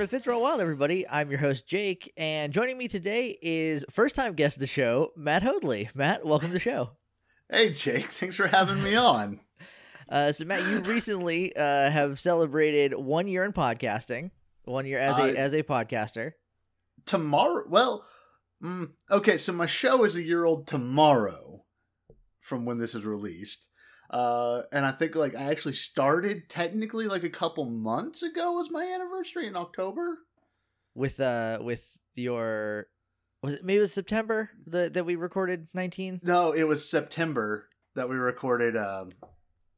Welcome to Fits Wild, everybody. I'm your host, Jake, and joining me today is first time guest of the show, Matt Hoadley. Matt, welcome to the show. Hey, Jake. Thanks for having me on. Uh, so, Matt, you recently uh, have celebrated one year in podcasting, one year as a Uh, as a podcaster. Tomorrow, well, mm, okay, so my show is a year old tomorrow from when this is released. Uh, and I think like I actually started technically like a couple months ago was my anniversary in October. with uh with your was it maybe it was September the, that we recorded 19 No, it was September that we recorded. Um,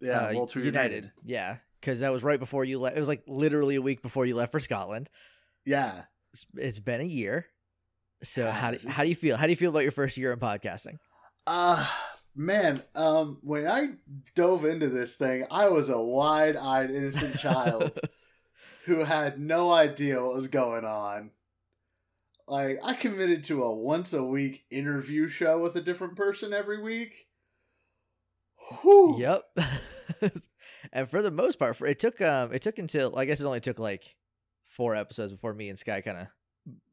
yeah, uh, World Tour United. yeah because that was right before you left it was like literally a week before you left for Scotland Yeah. it's, it's been a year so how do, how do you feel how do you feel about your first year in podcasting Uh man, um when I dove into this thing, I was a wide-eyed innocent child who had no idea what was going on. Like I committed to a once a week interview show with a different person every week. Whew. yep and for the most part for it took um it took until I guess it only took like four episodes before me and Sky kind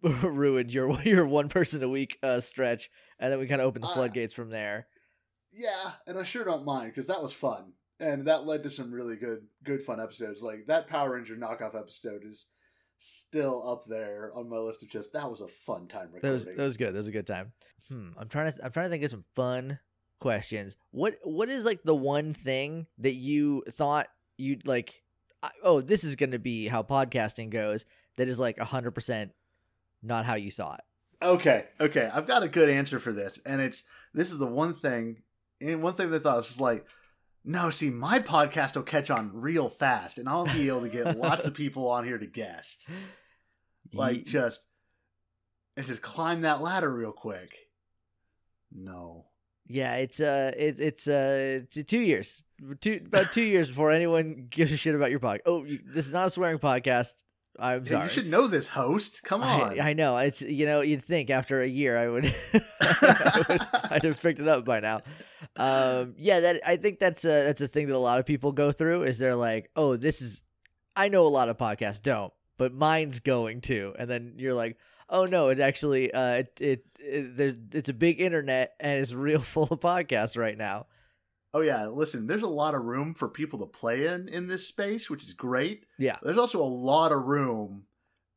of ruined your your one person a week uh stretch and then we kind of opened the floodgates from there Yeah, and I sure don't mind because that was fun, and that led to some really good, good fun episodes. Like that Power Ranger knockoff episode is still up there on my list of just that was a fun time That was that was good. That was a good time. Hmm. I'm trying to I'm trying to think of some fun questions. What what is like the one thing that you thought you'd like? I, oh, this is going to be how podcasting goes. That is like hundred percent not how you saw it. Okay, okay, I've got a good answer for this, and it's this is the one thing, and one thing I thought was just like, no, see, my podcast will catch on real fast, and I'll be able to get lots of people on here to guest, like just, and just climb that ladder real quick. No, yeah, it's uh, it, it's uh, it's two years, two about two years before anyone gives a shit about your podcast. Oh, you, this is not a swearing podcast. I'm sorry. you should know this host. Come on, I, I know it's you know you'd think after a year I would, I would I'd have picked it up by now. Um, yeah, that I think that's a that's a thing that a lot of people go through is they're like, oh, this is I know a lot of podcasts don't, but mine's going to, and then you're like, oh no, it actually uh it it, it there's it's a big internet and it's real full of podcasts right now. Oh yeah, listen, there's a lot of room for people to play in in this space, which is great. Yeah, There's also a lot of room,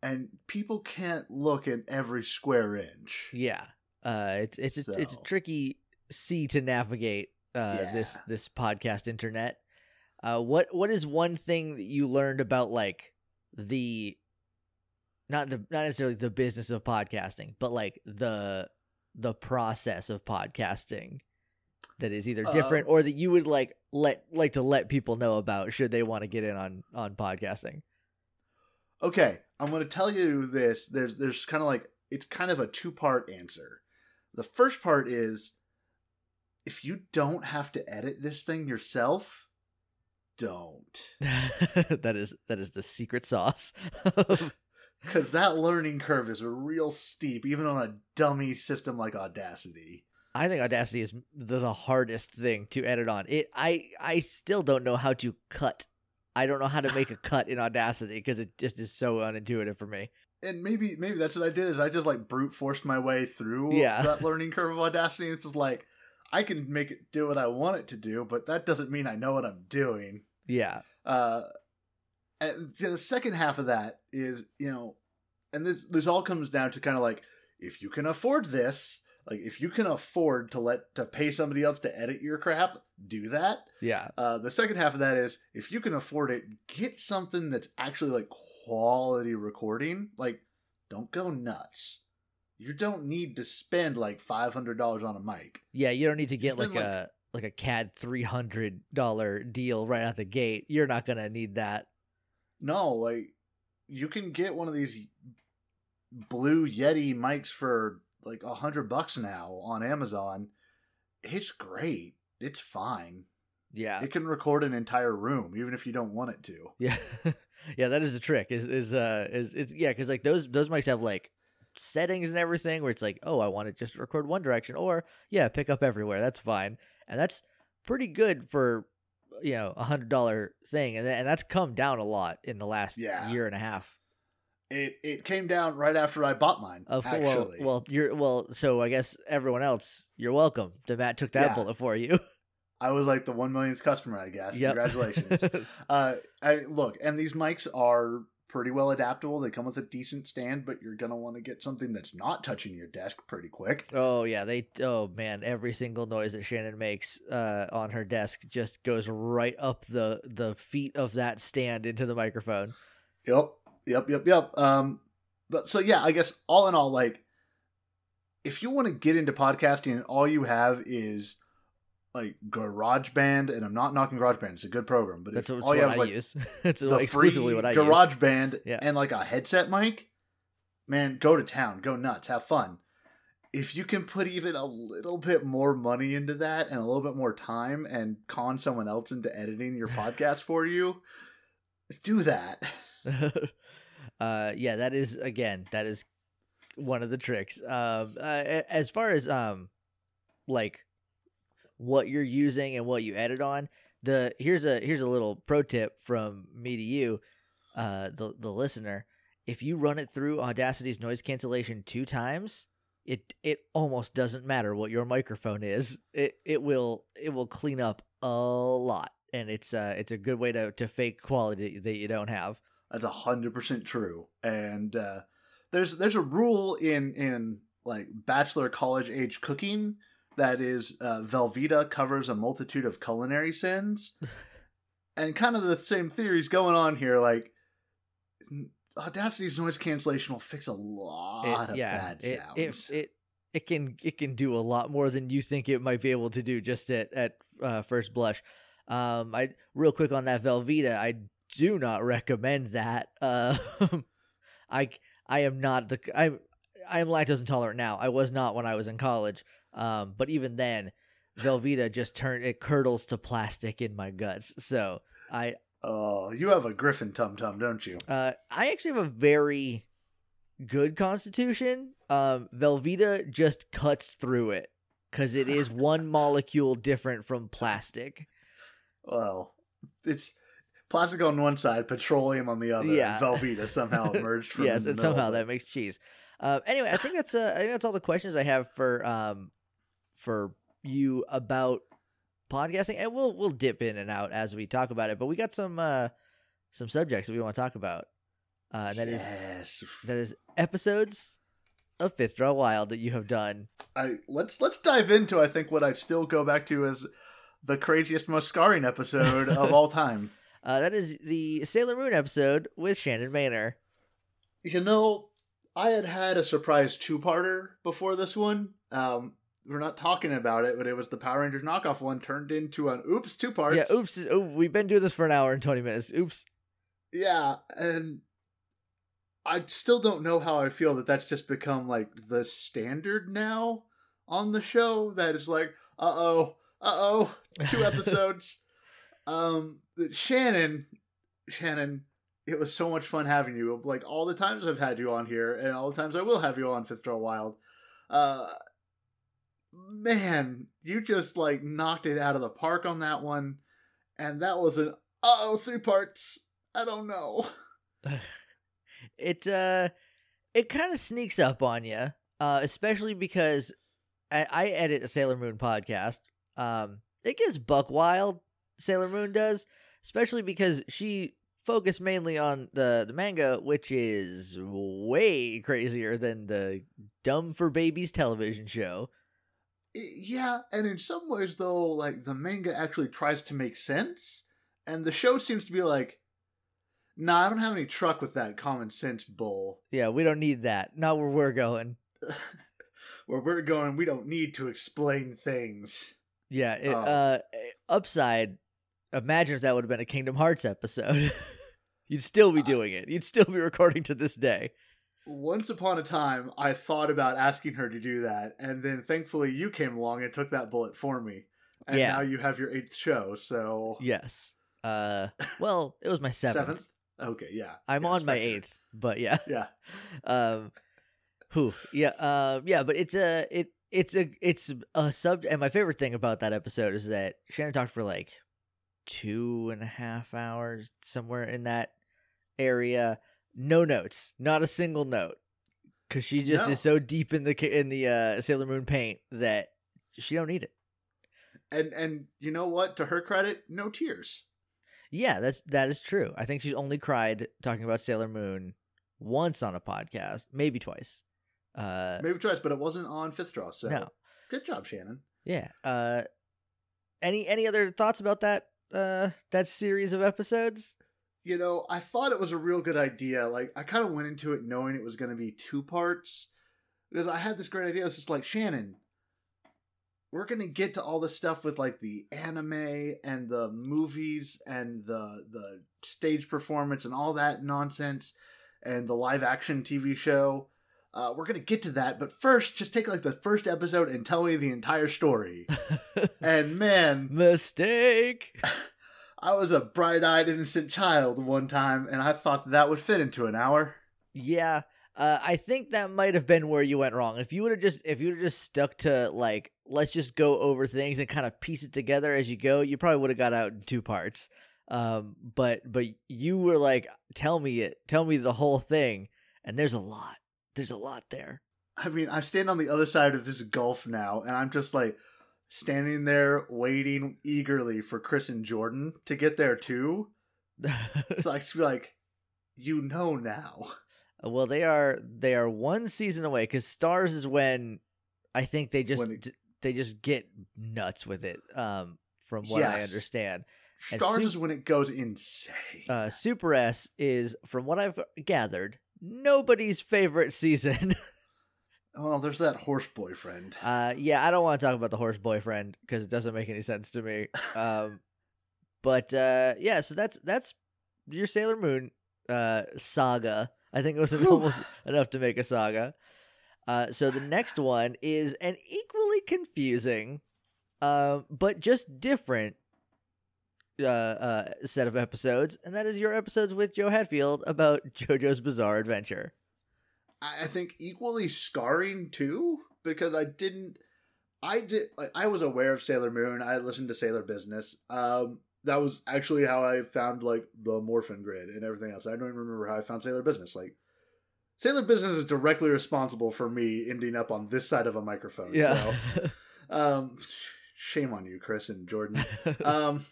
and people can't look in every square inch. yeah. Uh, it's it's a, it's a tricky sea to navigate. Uh, this this podcast internet. Uh, what what is one thing that you learned about like the not the not necessarily the business of podcasting, but like the the process of podcasting that is either different Uh, or that you would like let like to let people know about should they want to get in on on podcasting. Okay, I'm going to tell you this. There's there's kind of like it's kind of a two part answer. The first part is if you don't have to edit this thing yourself, don't. that is that is the secret sauce. Because that learning curve is real steep, even on a dummy system like Audacity. I think Audacity is the, the hardest thing to edit on. It I I still don't know how to cut. I don't know how to make a cut in Audacity because it just is so unintuitive for me. And maybe maybe that's what I did is I just like brute forced my way through Yeah. that learning curve of Audacity. And It's just like I can make it do what I want it to do, but that doesn't mean I know what I'm doing. Yeah. uh and the second half of that is you know and this this all comes down to kind of like if you can afford this like if you can afford to let to pay somebody else to edit your crap do that Yeah. uh the second half of that is if you can afford it get something that's actually like quality recording like don't go nuts you don't need to spend like $500 on a mic Yeah, you don't need to get It's like, a like a CAD three hundred dollar deal right out the gate. You're not gonna need that. No, like you can get one of these blue Yeti mics for like a hundred bucks now on Amazon. It's great. It's fine. Yeah. It can record an entire room, even if you don't want it to. Yeah. yeah, that is the trick. Is is uh is it's yeah, because like those those mics have like settings and everything where it's like, oh, I want to just record one direction, or yeah, pick up everywhere. That's fine, and that's pretty good for you know a hundred dollar thing, and and that's come down a lot in the last Yeah. year and a half. It it came down right after I bought mine. Of course. Well, well, you're well. So I guess everyone else, you're welcome. The Matt took that Yeah. bullet for you. I was like the one millionth customer, I guess. Yep. Congratulations. uh, I look, and these mics are pretty well adaptable. They come with a decent stand, but you're gonna want to get something that's not touching your desk pretty quick. oh yeah, they. Oh man, every single noise that Shannon makes uh, on her desk just goes right up the the feet of that stand into the microphone. Yep, yep, yep, yep. Um, but so yeah, I guess all in all, like, if you want to get into podcasting and all you have is like GarageBand, and I'm not knocking GarageBand, it's a good program, but That's if what, all you have I is like use. it's the exclusively free what I use. GarageBand Yeah. and like a headset mic, man, go to town, go nuts, have fun. If you can put even a little bit more money into that and a little bit more time and con someone else into editing your podcast for you, do that. uh yeah that is again that is one of the tricks. Um uh, as far as um like what you're using and what you edit on the here's a here's a little pro tip from me to you uh the the listener. If you run it through audacity's noise cancellation two times it it almost doesn't matter what your microphone is. It it will it will clean up a lot and it's uh it's a good way to to fake quality that you don't have That's a hundred percent true. And uh, there's there's a rule in in like bachelor college age cooking that is uh, Velveeta covers a multitude of culinary sins, and kind of the same theories going on here. Like Audacity's noise cancellation will fix a lot It- of bad it, sounds. It, it it can it can do a lot more than you think it might be able to do just at at uh, first blush. Um, I real quick on that Velveeta, I do not recommend that. Uh, I I am not the I I am lactose intolerant now. I was not when I was in college. Um, but even then, Velveeta just turned it curdles to plastic in my guts. So I oh, you have a Griffin tum tum, don't you? uh, I actually have a very good constitution. Um, Velveeta just cuts through it because it is one molecule different from plastic. Well, it's plastic on one side, petroleum on the other. Yeah. and Velveeta somehow emerged from yes, and somehow that makes cheese. Uh, anyway, I think that's uh, I think that's all the questions I have for um for you about podcasting, and we'll we'll dip in and out as we talk about it. But we got some uh some subjects that we want to talk about. Uh, and that is yes. that is episodes of Fifth Draw Wild that you have done. I let's let's dive into I think what I still go back to as the craziest, most scarring episode of all time. Uh, that is the Sailor Moon episode with Shannon Maynor. You know, I had had a surprise two-parter before this one. Um, we're not talking about it, but it was the Power Rangers knockoff one turned into an oops two parts. Yeah, oops. Oh, we've been doing this for an hour and 20 minutes. Oops. Yeah, and I still don't know how I feel that that's just become like the standard now on the show. That is like, uh oh, uh oh, two episodes. Um, Shannon, Shannon, it was so much fun having you. Like all the times I've had you on here, and all the times I will have you on Star Wild. Uh, man, you just like knocked it out of the park on that one, and that was an oh three parts. I don't know. it uh it kind of sneaks up on you uh especially because I, I edit a sailor moon podcast um it gets buck wild sailor moon does especially because she focused mainly on the the manga which is way crazier than the dumb for babies television show Yeah, and in some ways though, like the manga actually tries to make sense, and the show seems to be like, "Nah, I don't have any truck with that common sense bull." yeah we don't need that not where we're going Where we're going, we don't need to explain things. yeah it, Oh. uh upside imagine if that would have been a kingdom hearts episode you'd still be Uh, doing it you'd still be recording to this day Once upon a time, I thought about asking her to do that, and then thankfully you came along and took that bullet for me. And Yeah. now you have your eighth show, so Yes. Uh, well, it was my seventh. seventh. Okay, yeah. I'm yeah, on my eighth, but yeah. Yeah. Um, who? Yeah. Uh, yeah. But it's a it it's a it's a sub. And my favorite thing about that episode is that Shannon talked for like two and a half hours somewhere in that area. no notes, not a single note, because she just No. is so deep in the in the uh, Sailor Moon paint that she don't need it. And and you know what? To her credit, no tears. Yeah, that's that is true. I think she's only cried talking about Sailor Moon once on a podcast, maybe twice. Uh, Maybe twice, but it wasn't on Fifth Draw. So no, good job, Shannon. yeah. Uh, any any other thoughts about that uh that series of episodes? You know, I thought it was a real good idea. Like I kind of went into it knowing it was going to be two parts because I had this great idea. It's just like Shannon, we're going to get to all the stuff with like the anime and the movies and the the stage performance and all that nonsense and the live action TV show. Uh, we're gonna get to that, but first, just take like the first episode and tell me the entire story. and man, Mistake. I was a bright-eyed, innocent child one time, and I thought that would fit into an hour. Yeah, uh, I think that might have been where you went wrong. If you would have just if you would have just stuck to like let's just go over things and kind of piece it together as you go, you probably would have got out in two parts. Um, but but you were like, tell me it, tell me the whole thing, and there's a lot. There's a lot there. I mean, I stand on the other side of this gulf now, and I'm just like standing there waiting eagerly for Chris and Jordan to get there too. So I just be like, you know now. well, they are they are one season away because Stars is when I think they just it- they just get nuts with it. Um, from what I understand. And Stars is when it goes insane. uh, Super S is, from what I've gathered, nobody's favorite season. well, there's that horse boyfriend. uh, yeah, I don't want to talk about the horse boyfriend because it doesn't make any sense to me. Um, but uh, yeah, so that's that's your Sailor Moon uh, saga. I think it was almost enough to make a saga. Uh, so the next one is an equally confusing, uh, but just different uh, uh, set of episodes, and that is your episodes with Joe Hatfield about JoJo's Bizarre Adventure. I I think equally scarring too because I didn't. I did. Like, I was aware of Sailor Moon. I listened to Sailor Business. Um, that was actually how I found like the Morphin Grid and everything else. I don't even remember how I found Sailor Business. Like Sailor Business is directly responsible for me ending up on this side of a microphone. Yeah. So, um, shame on you, Chris and Jordan. Um,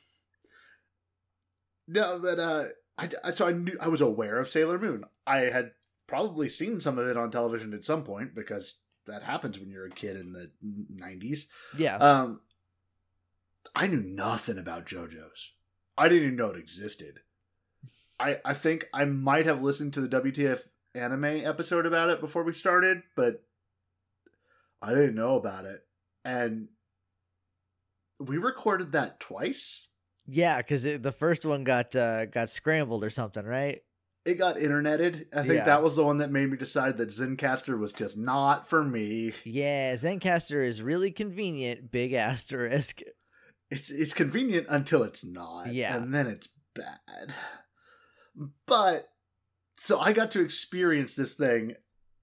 no, but uh, I, I so I knew I was aware of Sailor Moon. I had probably seen some of it on television at some point because that happens when you're a kid in the '90s. yeah. Um, I knew nothing about JoJo's. I didn't even know it existed. I I think I might have listened to the WTF anime episode about it before we started, but I didn't know about it. And we recorded that twice. Yeah, because the first one got uh, got scrambled or something, right? It got interneted. I think Yeah. that was the one that made me decide that Zencastr was just not for me. Yeah, Zencastr is really convenient. Big asterisk. it's it's convenient until it's not. Yeah. And then it's bad. But so I got to experience this thing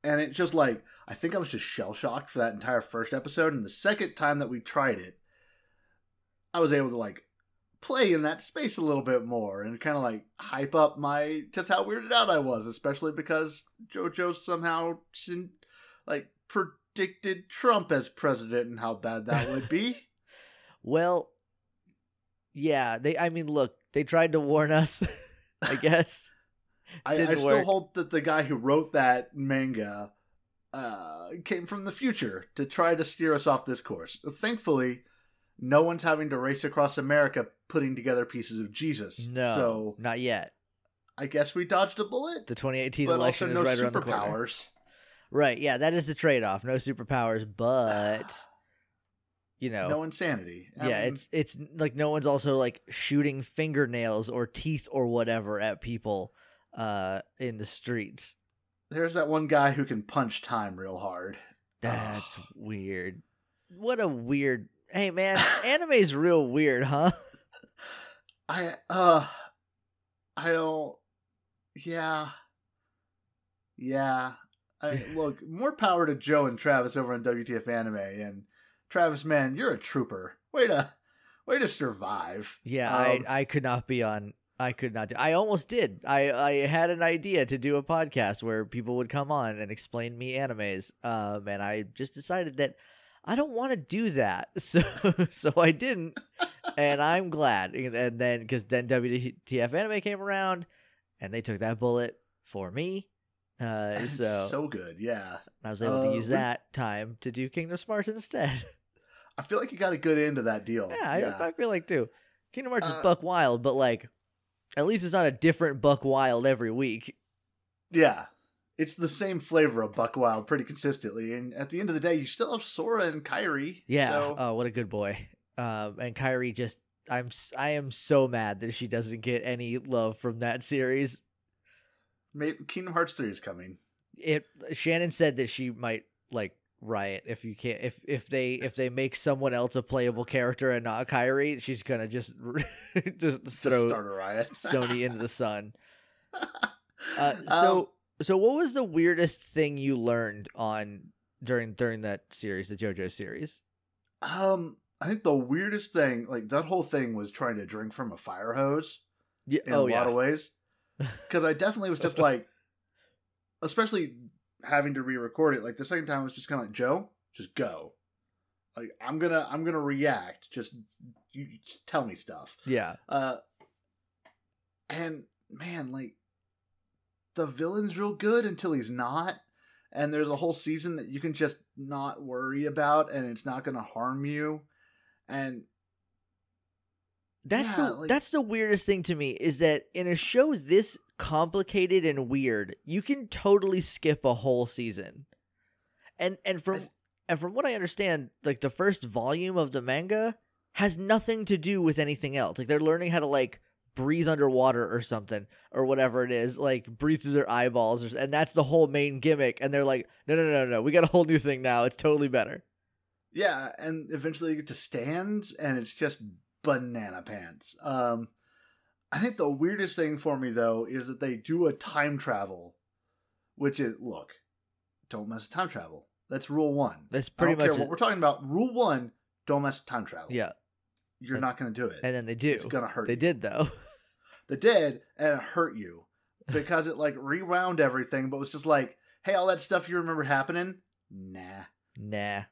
and it just like I think I was just shell shocked for that entire first episode and the second time that we tried it I was able to like play in that space a little bit more and kind of like hype up my just how weirded out I was especially because JoJo somehow like predicted Trump as president and how bad that would be. Well, yeah, they. I mean, look, they tried to warn us. I guess. I, I still hold that the guy who wrote that manga uh, came from the future to try to steer us off this course. Thankfully, no one's having to race across America putting together pieces of Jesus. No, So not yet. I guess we dodged a bullet, The 2018 but election also no is right around the corner. superpowers. Right. Yeah, that is the trade-off. No superpowers, but you know, No insanity. yeah, Um, it's it's like no one's also like shooting fingernails or teeth or whatever at people uh in the streets. there's that one guy who can punch time real hard. That's weird. What a weird. Hey man, anime's real weird, huh? I uh I don't yeah. Yeah. I look, more power to Joe and Travis over on WTF Anime and Travis man, you're a trooper. Way to way to survive. Yeah, Um, I I could not be on I could not do. I almost did. I I had an idea to do a podcast where people would come on and explain me animes. Um, and I just decided that I don't want to do that. So so I didn't, and I'm glad. And then because then WTF anime came around, and they took that bullet for me. Uh, so, so good, yeah. I was able uh, to use that time to do Kingdom Hearts instead. I feel like you got a good end of that deal. yeah, I, I feel like too. Kingdom Hearts Uh, is Buck Wild, but like, at least it's not a different Buck Wild every week. Yeah. It's the same flavor of Buck Wild pretty consistently. And at the end of the day, you still have Sora and Kairi. Yeah. So Oh, what a good boy. Um, and Kairi just, I'm, I am so mad that she doesn't get any love from that series. maybe Kingdom Hearts 3 is coming. It. Shannon said that she might like riot if you can't if if they if they make someone else a playable character and not Kairi, she's gonna just just Just throw start a riot. Sony into the sun. Uh, so so what was the weirdest thing you learned on during during that series, the JoJo series? Um, um, I think the weirdest thing, like that whole thing was trying to drink from a fire hose Yeah. in oh a yeah. lot of ways. Because I definitely was just like, especially having to re-record it. Like the second time, I was just kind of like, Joe, just go. Like I'm gonna, I'm gonna react. Just you, just tell me stuff. yeah. Uh, and man, like the villain's real good until he's not. And there's a whole season that you can just not worry about, and it's not going to harm you. And That's Yeah, the like- that's the weirdest thing to me is that in a show this complicated and weird, you can totally skip a whole season. And and from th- and from what I understand, like the first volume of the manga has nothing to do with anything else. Like they're learning how to like breathe underwater or something or whatever it is, like breathe through their eyeballs, or, and that's the whole main gimmick. And they're like, no, no, no, no, we got a whole new thing now. It's totally better. Yeah, and eventually you get to stands, and it's just banana pants. Um, I think the weirdest thing for me though is that they do a time travel, which is look, don't mess with time travel. That's rule one. That's I pretty much what we're talking about. Rule one: don't mess with time travel. yeah. you're And- not going to do it. And then they do. It's gonna hurt. They you. did though. They did, and it hurt you because it like rewound everything, but was just like, hey, all that stuff you remember happening, nah. Nah.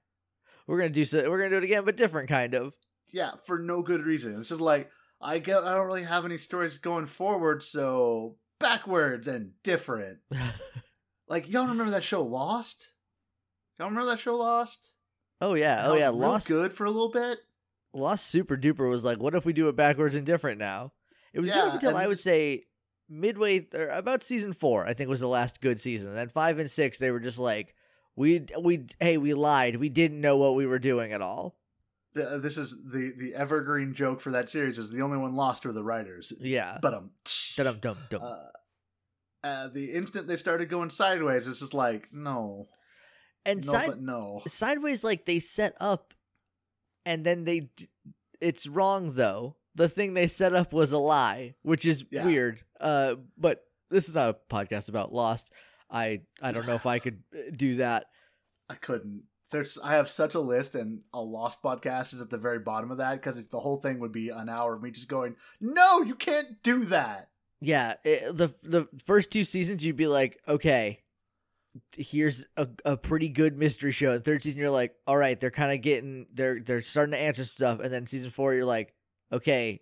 We're gonna do so. We're gonna do it again, but different kind of. Yeah, for no good reason. It's just like I get. I don't really have any stories going forward, so backwards and different. Like y'all remember that show Lost? Y'all remember that show Lost? oh yeah. That Oh yeah. Lost. good for a little bit. Lost Super Duper was like, what if we do it backwards and different now? It was good Yeah, up until I would say midway or about season four. I think was the last good season. And then five and six, they were just like, we we hey we lied. We didn't know what we were doing at all. Uh, This is the the evergreen joke for that series. Is the only one lost were the writers. Yeah. But um. Dum dum dum. uh, uh, the instant they started going sideways, it's just like no, and no, side no. sideways like they set up and then they d- it's wrong though the thing they set up was a lie which is Yeah. weird uh but this is not a podcast about lost i i don't know if i could uh, do that. I couldn't. There's I have such a list, and a Lost podcast is at the very bottom of that because the whole thing would be an hour of me just going, "No, you can't do that." yeah it, the the first two seasons you'd be like okay here's a, a pretty good mystery show. And third season you're like all right they're kind of getting they're they're starting to answer stuff. And then season four you're like okay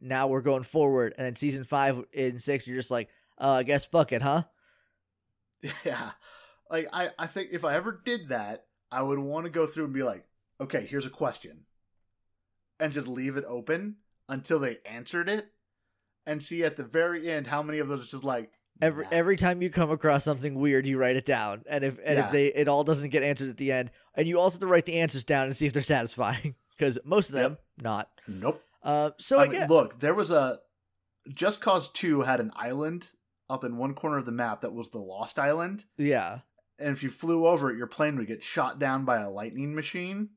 now we're going forward. And then season five and six you're just like uh, i guess fuck it huh Yeah, like I I think if I ever did that, I would want to go through and be like, "Okay, here's a question," and just leave it open until they answered it, and see at the very end how many of those just like every nah. every time you come across something weird you write it down and if and Yeah. if they it all doesn't get answered at the end and you also have to write the answers down and see if they're satisfying because most of them Yep. not nope. uh so i, I mean, get look, there was a Just Cause Two had an island up in one corner of the map that was the Lost Island, yeah and if you flew over it, your plane would get shot down by a lightning machine.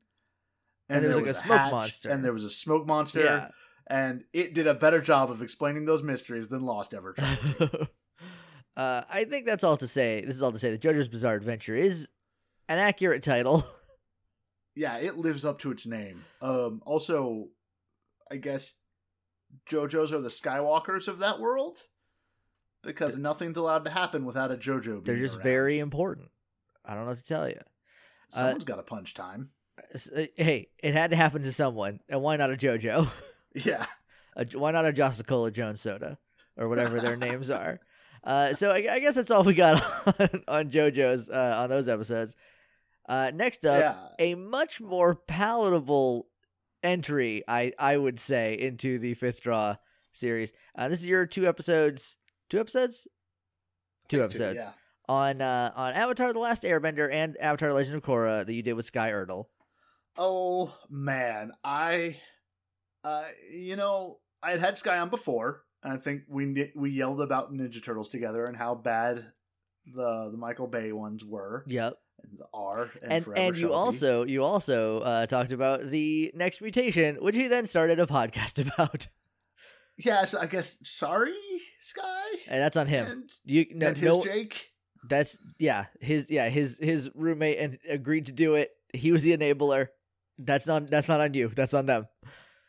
And there was, like, a smoke hatch, monster. and there was a smoke monster, yeah and it did a better job of explaining those mysteries than Lost ever tried. to. uh, I think that's all to say. This is all to say. The JoJo's Bizarre Adventure is an accurate title. yeah, it lives up to its name. Um, also, I guess JoJo's are the Skywalkers of that world because nothing's allowed to happen without a JoJo. Being They're just around. very important. I don't know what to tell you. Someone's got to punch time. uh, Hey, it had to happen to someone, and why not a JoJo? Yeah. a, why not a Jostacola Jones soda or whatever their names are? Uh, so I, I guess that's all we got on, on JoJo's uh, on those episodes. Uh, next up, yeah. a much more palatable entry, I I would say, into the fifth draw series. Uh, this is your two episodes, two episodes, two episodes Yeah. on uh, on Avatar: The Last Airbender and Avatar: Legend of Korra that you did with Sky Erdel. Oh man, I, uh, you know, I had had Sky on before, and I think we we yelled about Ninja Turtles together and how bad the the Michael Bay ones were Yep. and are, and and forever and you shall be. also you also uh, talked about the next mutation, which he then started a podcast about, yes, I guess. Sorry, Sky, and that's on him. and, You no, no Jake. that's yeah his yeah his his roommate and agreed to do it. He was the enabler. That's not that's not on you. That's on them.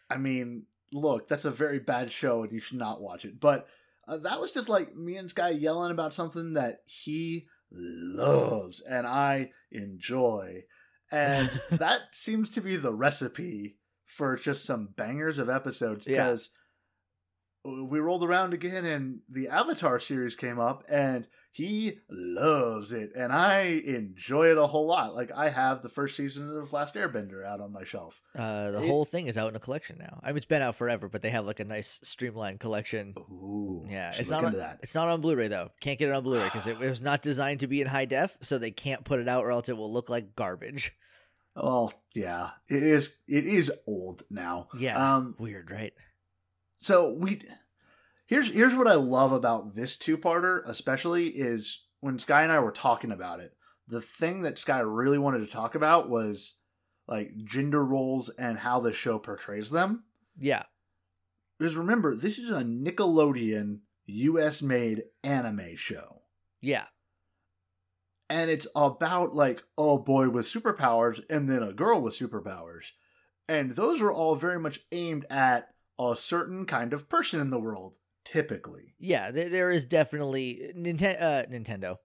I mean, look, that's a very bad show, and you should not watch it. But uh, that was just like me and Sky yelling about something that he loves and I enjoy, and that seems to be the recipe for just some bangers of episodes. Because we rolled around again, and the Avatar series came up, and he loves it, and I enjoy it a whole lot. Like I have the first season of Last Airbender out on my shelf. Uh, the whole thing is out in a collection now. I mean, it's been out forever, but they have like a nice streamlined collection. Ooh, Yeah, it's not on, that. it's not on Blu-ray though. Can't get it on Blu-ray because it, it was not designed to be in high def, so they can't put it out, or else it will look like garbage. Well, yeah, it is. It is old now. Yeah, Um. weird, right? So we here's here's what I love about this two parter, especially is when Sky and I were talking about it. The thing that Sky really wanted to talk about was like gender roles and how the show portrays them. Yeah, Because remember, this is a Nickelodeon U.S. made anime show. yeah, and it's about like a boy with superpowers and then a girl with superpowers and those are all very much aimed at a certain kind of person in the world typically yeah. There, there is definitely Nintendo. Uh, Nintendo.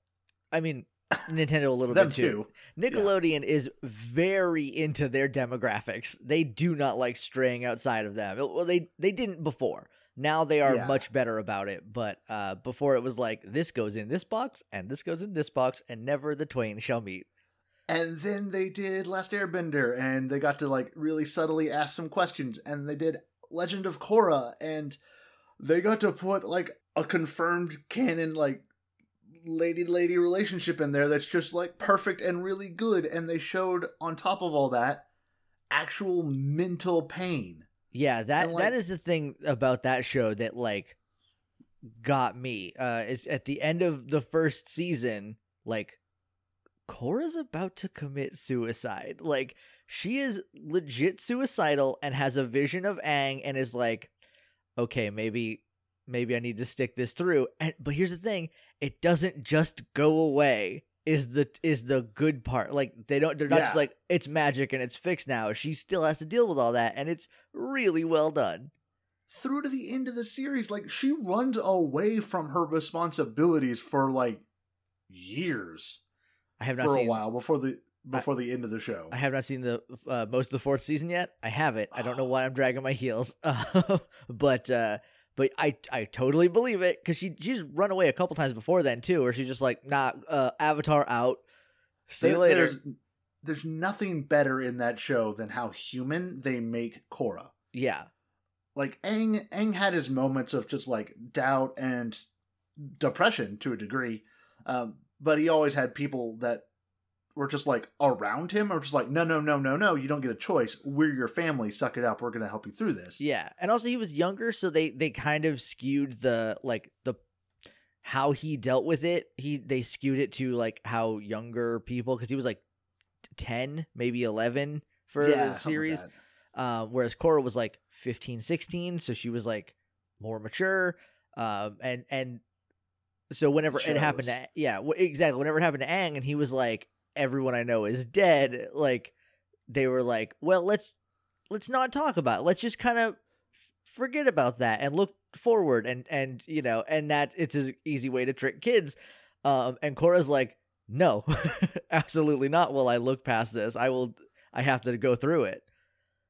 I mean, Nintendo a little bit too. too Nickelodeon is very into their demographics. They do not like straying outside of them. Well, they they didn't before. Now they are Yeah. much better about it. But uh, before it was like this goes in this box and this goes in this box and never the twain shall meet. and then they did last airbender and they got to like really subtly ask some questions and they did legend of korra and they got to put like a confirmed canon like lady lady relationship in there that's just like perfect and really good and they showed on top of all that actual mental pain Yeah, that like- is the thing about that show that like got me. Uh, is at the end of the first season, like Korra's about to commit suicide. Like she is legit suicidal and has a vision of Aang and is like, okay, maybe maybe I need to stick this through. And but here's the thing, it doesn't just go away. Is the is the good part. Like they don't they're not just like it's magic and it's fixed now. She still has to deal with all that and it's really well done. through to the end of the series like she runs away from her responsibilities for like years I have not for a seen while before the before the end of the show I have not seen the uh, most of the fourth season yet. I have it. I don't know why I'm dragging my heels, but uh, but I I totally believe it because she she's run away a couple times before then too, where she's just like, nah, uh, Avatar out. See There- later. There's, there's nothing better in that show than how human they make Korra. Yeah, Like Aang, Aang had his moments of just like doubt and depression to a degree, um, but he always had people that were just like around him, or just like, no, no, no, no, no, you don't get a choice. We're your family. Suck it up. We're gonna help you through this. yeah, and also he was younger, so they they kind of skewed the like the how he dealt with it. He they skewed it to like how younger people because he was like ten, maybe eleven for Yeah, the like series. um, whereas Korra was like 15, 16, so she was like more mature. Um, and and so whenever it happened to yeah, exactly. Whenever it happened to Aang, and he was like, everyone I know is dead. Like they were like, well, let's let's not talk about. it. Let's just kind of forget about that and look forward and and you know and that it's an easy way to trick kids um and Korra's like no absolutely not will I look past this I will I have to go through it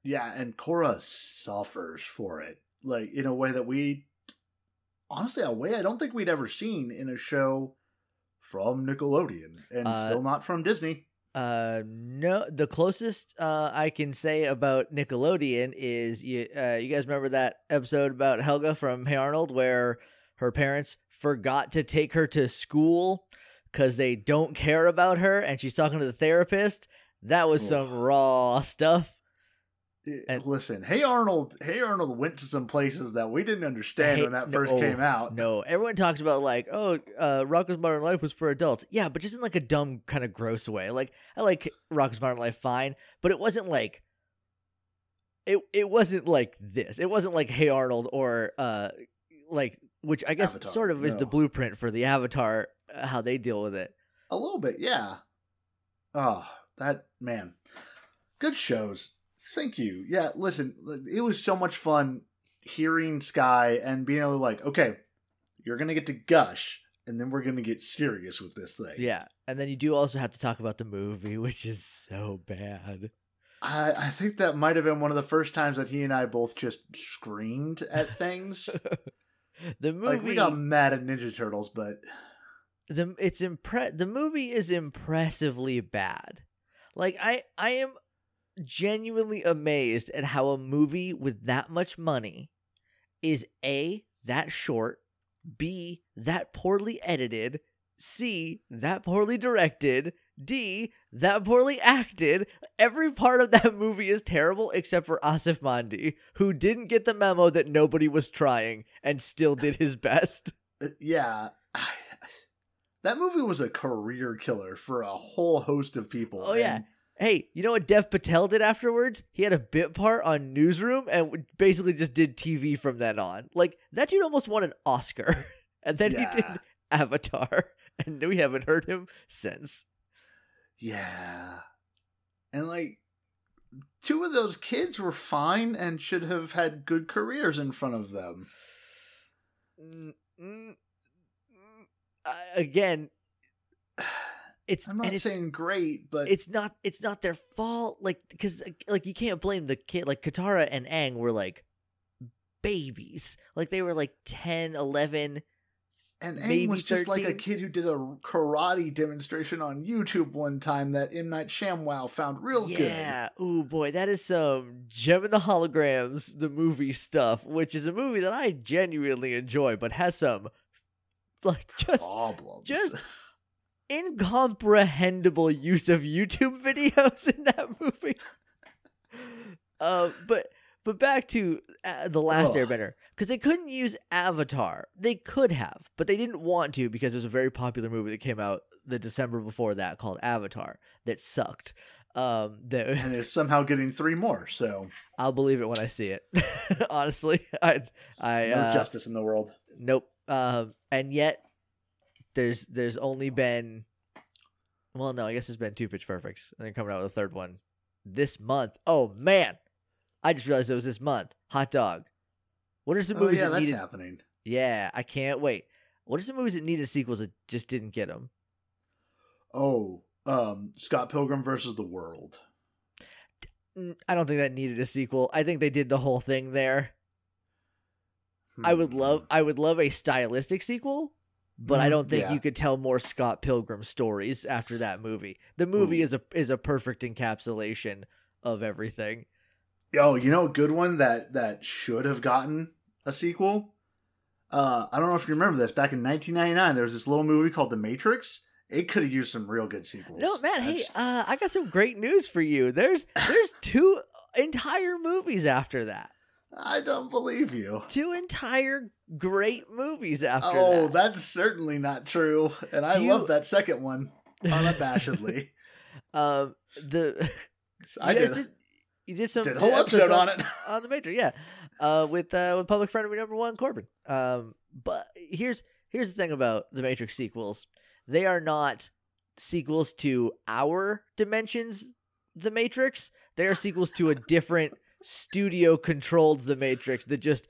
Yeah, and Korra suffers for it, like in a way that we, honestly, a way I don't think we'd ever seen in a show from Nickelodeon, and Uh, still not from Disney. Uh, no. The closest uh I can say about Nickelodeon is you. Uh, you guys remember that episode about Helga from Hey Arnold, where her parents forgot to take her to school because they don't care about her, and she's talking to the therapist. That was some raw stuff. It- Listen, Hey Arnold, Hey Arnold went to some places that we didn't understand Hey- when that no, first came out. No, everyone talks about like, oh, uh, Rocko's Modern Life was for adults. Yeah, but just in like a dumb, kind of gross way. Like, I like Rocko's Modern Life fine, but it wasn't like, it it wasn't like this. It wasn't like Hey Arnold or uh, like which I guess Avatar, sort of is the blueprint for the Avatar uh, how they deal with it. A little bit, yeah. Oh, that man, good shows. Thank you. Yeah, listen, it was so much fun hearing Sky and being able to like, okay, you're gonna get to gush, and then we're gonna get serious with this thing. Yeah, and then you do also have to talk about the movie, which is so bad. I, I think that might have been one of the first times that he and I both just screamed at things. The movie, like we got mad at Ninja Turtles, but the it's impre- the movie is impressively bad. Like I I am genuinely amazed at how a movie with that much money is a that short, b that poorly edited, c that poorly directed, d that poorly acted. Every part of that movie is terrible except for Aasif Mandvi, who didn't get the memo that nobody was trying and still did his best. uh, yeah. That movie was a career killer for a whole host of people. Oh, yeah. and Hey, you know what Dev Patel did afterwards? He had a bit part on Newsroom and basically just did TV from then on. Like that dude almost won an Oscar, and then he did Avatar, and we haven't heard him since. Yeah. And like two of those kids were fine and should have had good careers in front of them. Mm, mm, mm, uh, again, it's I'm not saying great, but it's not it's not their fault. Like because like you can't blame the kid. Like Katara and Aang were like babies. Like they were like 10, 11. and Aang was just like a kid who did a karate demonstration on YouTube one time that M Night Shamwow found real good. yeah. Ooh boy, that is some Jem and the Holograms, the movie stuff, which is a movie that I genuinely enjoy, but has some like just Problems. just- incomprehensible use of YouTube videos in that movie. uh, but but back to uh, the last Ugh. Airbender because they couldn't use Avatar. They could have, but they didn't want to because there was a very popular movie that came out the December before that called Avatar that sucked. Um, that and is somehow getting three more, so I'll believe it when I see it. Honestly, I I no uh, justice in the world. Nope. Um, and yet there's there's only been well, no, I guess there's been two Pitch Perfects, and they're coming out with a third one this month. Oh man, I just realized it was this month. Hot dog. What are some movies Oh yeah, that that's needed? happening. Yeah, I can't wait. What are some movies that needed sequels that just didn't get them? Oh, um, Scott Pilgrim versus the World. I don't think that needed a sequel. I think they did the whole thing there. I would Hmm. love I would love a stylistic sequel, but I Mhm, don't think yeah. you could tell more Scott Pilgrim stories after that movie. The movie Ooh. is a is a perfect encapsulation of everything. Oh, you know, a good one that that should have gotten a sequel. Uh, I don't know if you remember this. Back in 1999, there was this little movie called The Matrix. It could have used some real good sequels. No, Matt, hey, uh, I got some great news for you. There's there's two entire movies after that. I don't believe you. Two entire great movies after Oh, that. that's certainly not true. And I Do love you- that second one unabashedly. um, the I guys did, you did some did a whole episode on it. on the Matrix, yeah, uh, with uh, with public friend number one Corbin. Um, but here's here's the thing about the Matrix sequels: they are not sequels to our dimensions, the Matrix. They are sequels to a different studio controlled the Matrix that just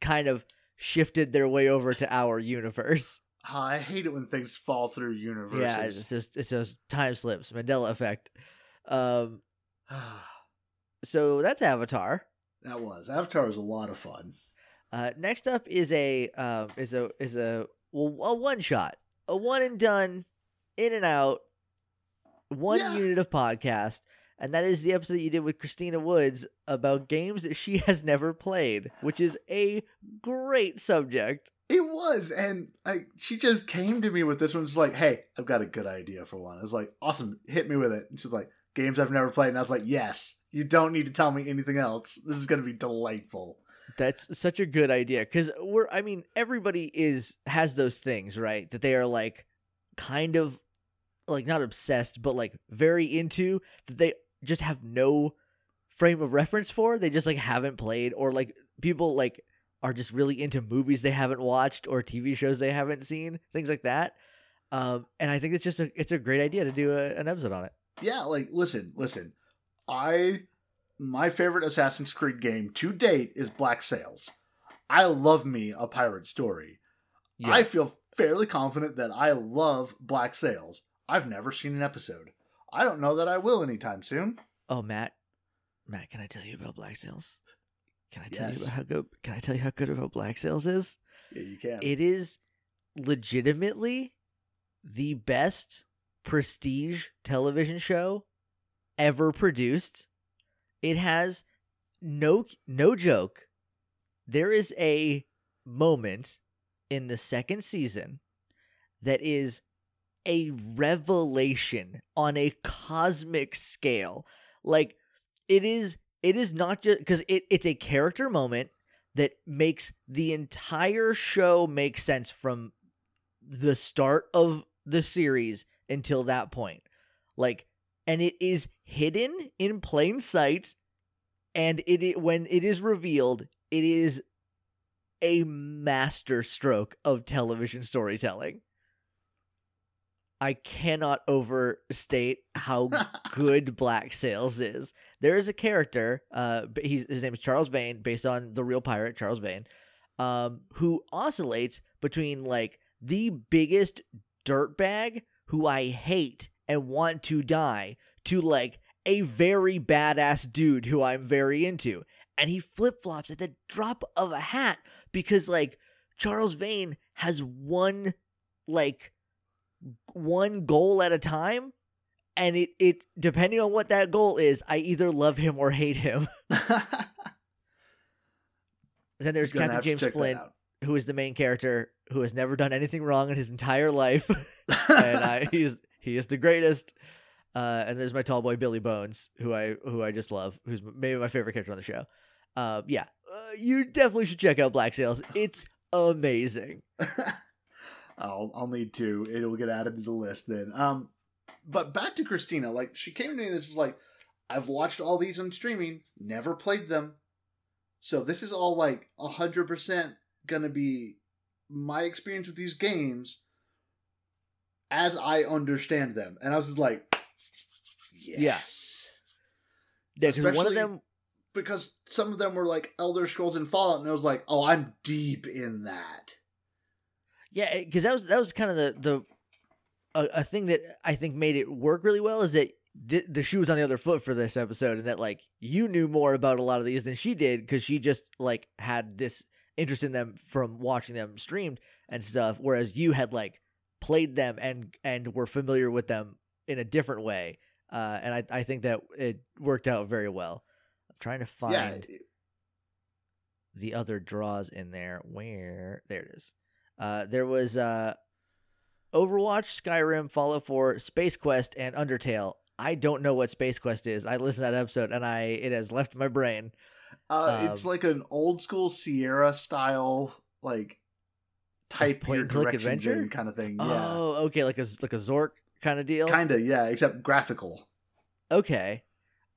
kind of shifted their way over to our universe. Ah, I hate it when things fall through universes. Yeah, it's just it's just time slips, Mandela effect. Um, so that's Avatar. that was Avatar was a lot of fun. Uh, next up is a um, is a is a well, a one shot, a one and done, in and out, one Yeah. unit of podcast, and that is the episode that you did with Christina Woods about games that she has never played, which is a great subject. It was, and I she just came to me with this one. Just like, hey, I've got a good idea for one. I was like, awesome, hit me with it. And she's like, games I've never played, and I was like, yes, you don't need to tell me anything else. This is gonna be delightful. That's such a good idea because we're I mean everybody is has those things right that they are like kind of like not obsessed but like very into that they just have no frame of reference for they just like haven't played or like people like are just really into movies they haven't watched or TV shows they haven't seen things like that um and I think it's just a it's a great idea to do a, an episode on it Yeah, like listen, listen. I my favorite Assassin's Creed game to date is Black Sails. I love me a pirate story. I feel fairly confident that I love Black Sails. I've never seen an episode. I don't know that I will anytime soon. Oh, Matt, Matt, can I tell you about Black Sails? Can I tell Yes. you about how good? Can I tell you how good about Black Sails is? Yeah, you can. It is legitimately the best prestige television show ever produced. It has no no joke. There is a moment in the second season that is a revelation on a cosmic scale. Like it is it is not just because it, it's a character moment that makes the entire show make sense from the start of the series until that point. Like and it is hidden in plain sight and it i- when it is revealed it is a master stroke of television storytelling. I cannot overstate how good Black Sails is. There is a character, uh, he's, his name is Charles Vane, based on the real pirate Charles Vane, um, who oscillates between like the biggest dirtbag who I hate and want to die to like a very badass dude who I'm very into. And he flip flops at the drop of a hat because like Charles Vane has one like one goal at a time and it it depending on what that goal is i either love him or hate him. Then there's captain james flynn who is the main character who has never done anything wrong in his entire life. And i he's he is the greatest. Uh and there's my tall boy billy bones who i who i just love who's maybe my favorite character on the show. Uh yeah uh, you definitely should check out black sails. It's amazing I'll I'll need to. It'll get added to the list then. Um, but back to Christina. Like she came to me and this is like, I've watched all these on streaming, never played them, so this is all like hundred percent gonna be my experience with these games as I understand them. And I was just like, yes. yeah 'cause one of them Because some of them were like Elder Scrolls and Fallout, and I was like, oh, I'm deep in that. Yeah, because that was that was kind of the the a, a thing that I think made it work really well is that the, the shoe was on the other foot for this episode, and that like you knew more about a lot of these than she did because she just like had this interest in them from watching them streamed and stuff, whereas you had like played them and and were familiar with them in a different way, uh, and I I think that it worked out very well. I'm trying to find Yeah, the other draws in there. Where there it is. Uh, there was uh, Overwatch, Skyrim, Fallout 4, Space Quest, and Undertale. I don't know what Space Quest is. I listened to that episode and I it has left my brain. Uh, it's Um, like an old school Sierra style, like type point your click adventure? kind of thing. Yeah, Oh, okay, like a like a Zork kind of deal. kind of. Yeah, except graphical. Okay.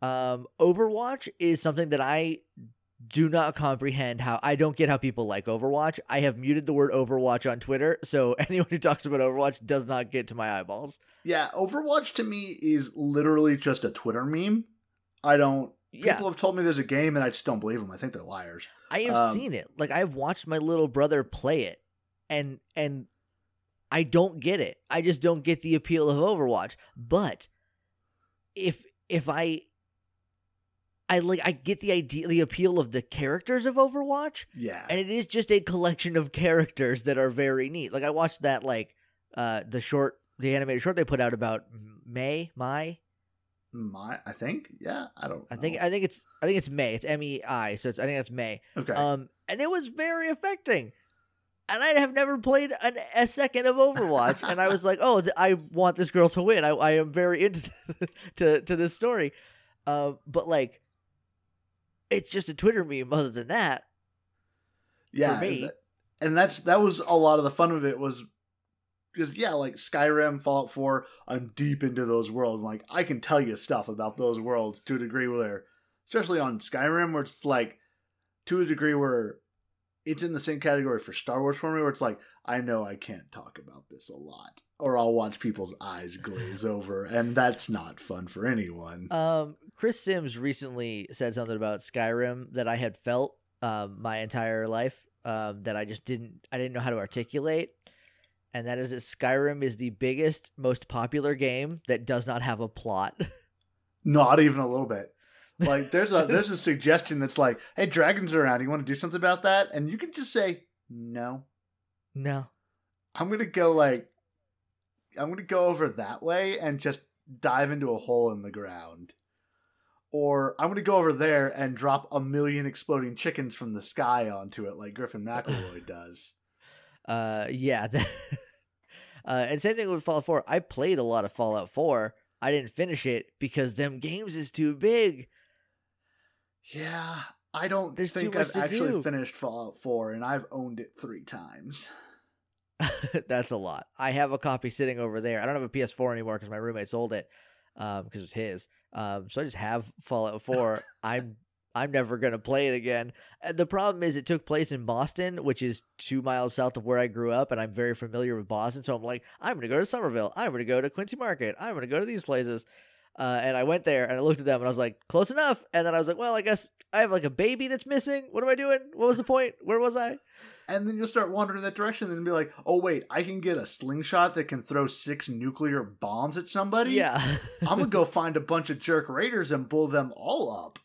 Um, Overwatch is something that I do not comprehend how I don't get how people like Overwatch. I have muted the word Overwatch on Twitter, so anyone who talks about Overwatch does not get to my eyeballs. Yeah, Overwatch to me is literally just a Twitter meme. I don't yeah, People have told me there's a game, and I just don't believe them. I think they're liars. I have um, seen it. Like I've watched my little brother play it, and and I don't get it. I just don't get the appeal of Overwatch. But if if I I like I get the idea the appeal of the characters of Overwatch, Yeah, and it is just a collection of characters that are very neat. Like I watched that like uh the short the animated short they put out about May, Mai. my I think yeah. I don't. I think. I think it's I think it's May. It's M E I. So it's I think that's May. okay. Um, and it was very affecting. And I have never played an, a second of Overwatch, and I was like, "Oh, I want this girl to win. I, I am very into to to this story." Uh, but like, it's just a Twitter meme. Other than that, yeah, me. that- and that's that was a lot of the fun of it was because yeah, like Skyrim, Fallout Four, I'm deep into those worlds. Like I can tell you stuff about those worlds to a degree where, especially on Skyrim, where it's like to a degree where it's in the same category for Star Wars for me, where it's like I know I can't talk about this a lot, or I'll watch people's eyes glaze over, and that's not fun for anyone. um, Chris Sims recently said something about Skyrim that I had felt um, my entire life um, that I just didn't I didn't know how to articulate, and that is that Skyrim is the biggest, most popular game that does not have a plot. Not even a little bit. Like there's a there's a suggestion that's like, "Hey, dragons are around. You want to do something about that?" And you can just say, "No." no. I'm going to go like I'm to go over that way and just dive into a hole in the ground. Or I'm going to go over there and drop a million exploding chickens from the sky onto it like Griffin McElroy does. Uh, yeah. uh, and same thing with Fallout 4. I played a lot of Fallout 4. I didn't finish it because them games is too big. Yeah, I don't There's think I've actually do. finished Fallout 4 and I've owned it 3 times. That's a lot. I have a copy sitting over there. I don't have a PS4 anymore because my roommate sold it um, because it was his. Um, so I just have Fallout 4. I'm I'm never gonna play it again. And the problem is, it took place in Boston, which is two miles south of where I grew up, and I'm very familiar with Boston. So I'm like, I'm gonna go to Somerville. I'm gonna go to Quincy Market. I'm gonna go to these places. Uh, and I went there and I looked at them and I was like, close enough. And then I was like, well, I guess I have like a baby that's missing. What am I doing? What was the point? Where was I? And then you'll start wandering that direction and be like, oh, wait, I can get a slingshot that can throw six nuclear bombs at somebody? Yeah. I'm going to go find a bunch of jerk raiders and blow them all up.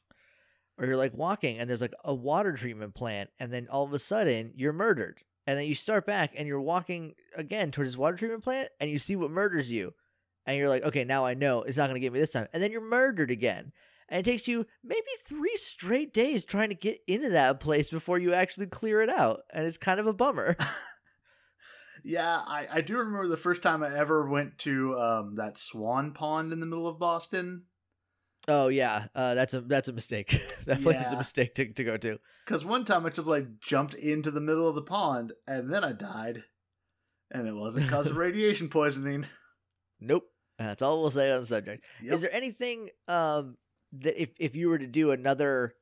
or you're like walking and there's like a water treatment plant and then all of a sudden you're murdered and then you start back and you're walking again towards this water treatment plant and you see what murders you and you're like okay now i know it's not going to get me this time and then you're murdered again and it takes you maybe three straight days trying to get into that place before you actually clear it out and it's kind of a bummer Yeah, I, I do remember the first time I ever went to um, that swan pond in the middle of Boston. oh yeah uh, that's a that's a mistake that place is a mistake to, to go to Because one time I just like jumped into the middle of the pond and then I died. And it wasn't because of radiation poisoning. nope that's all we'll say on the subject Yep. Is there anything um that if if you were to do another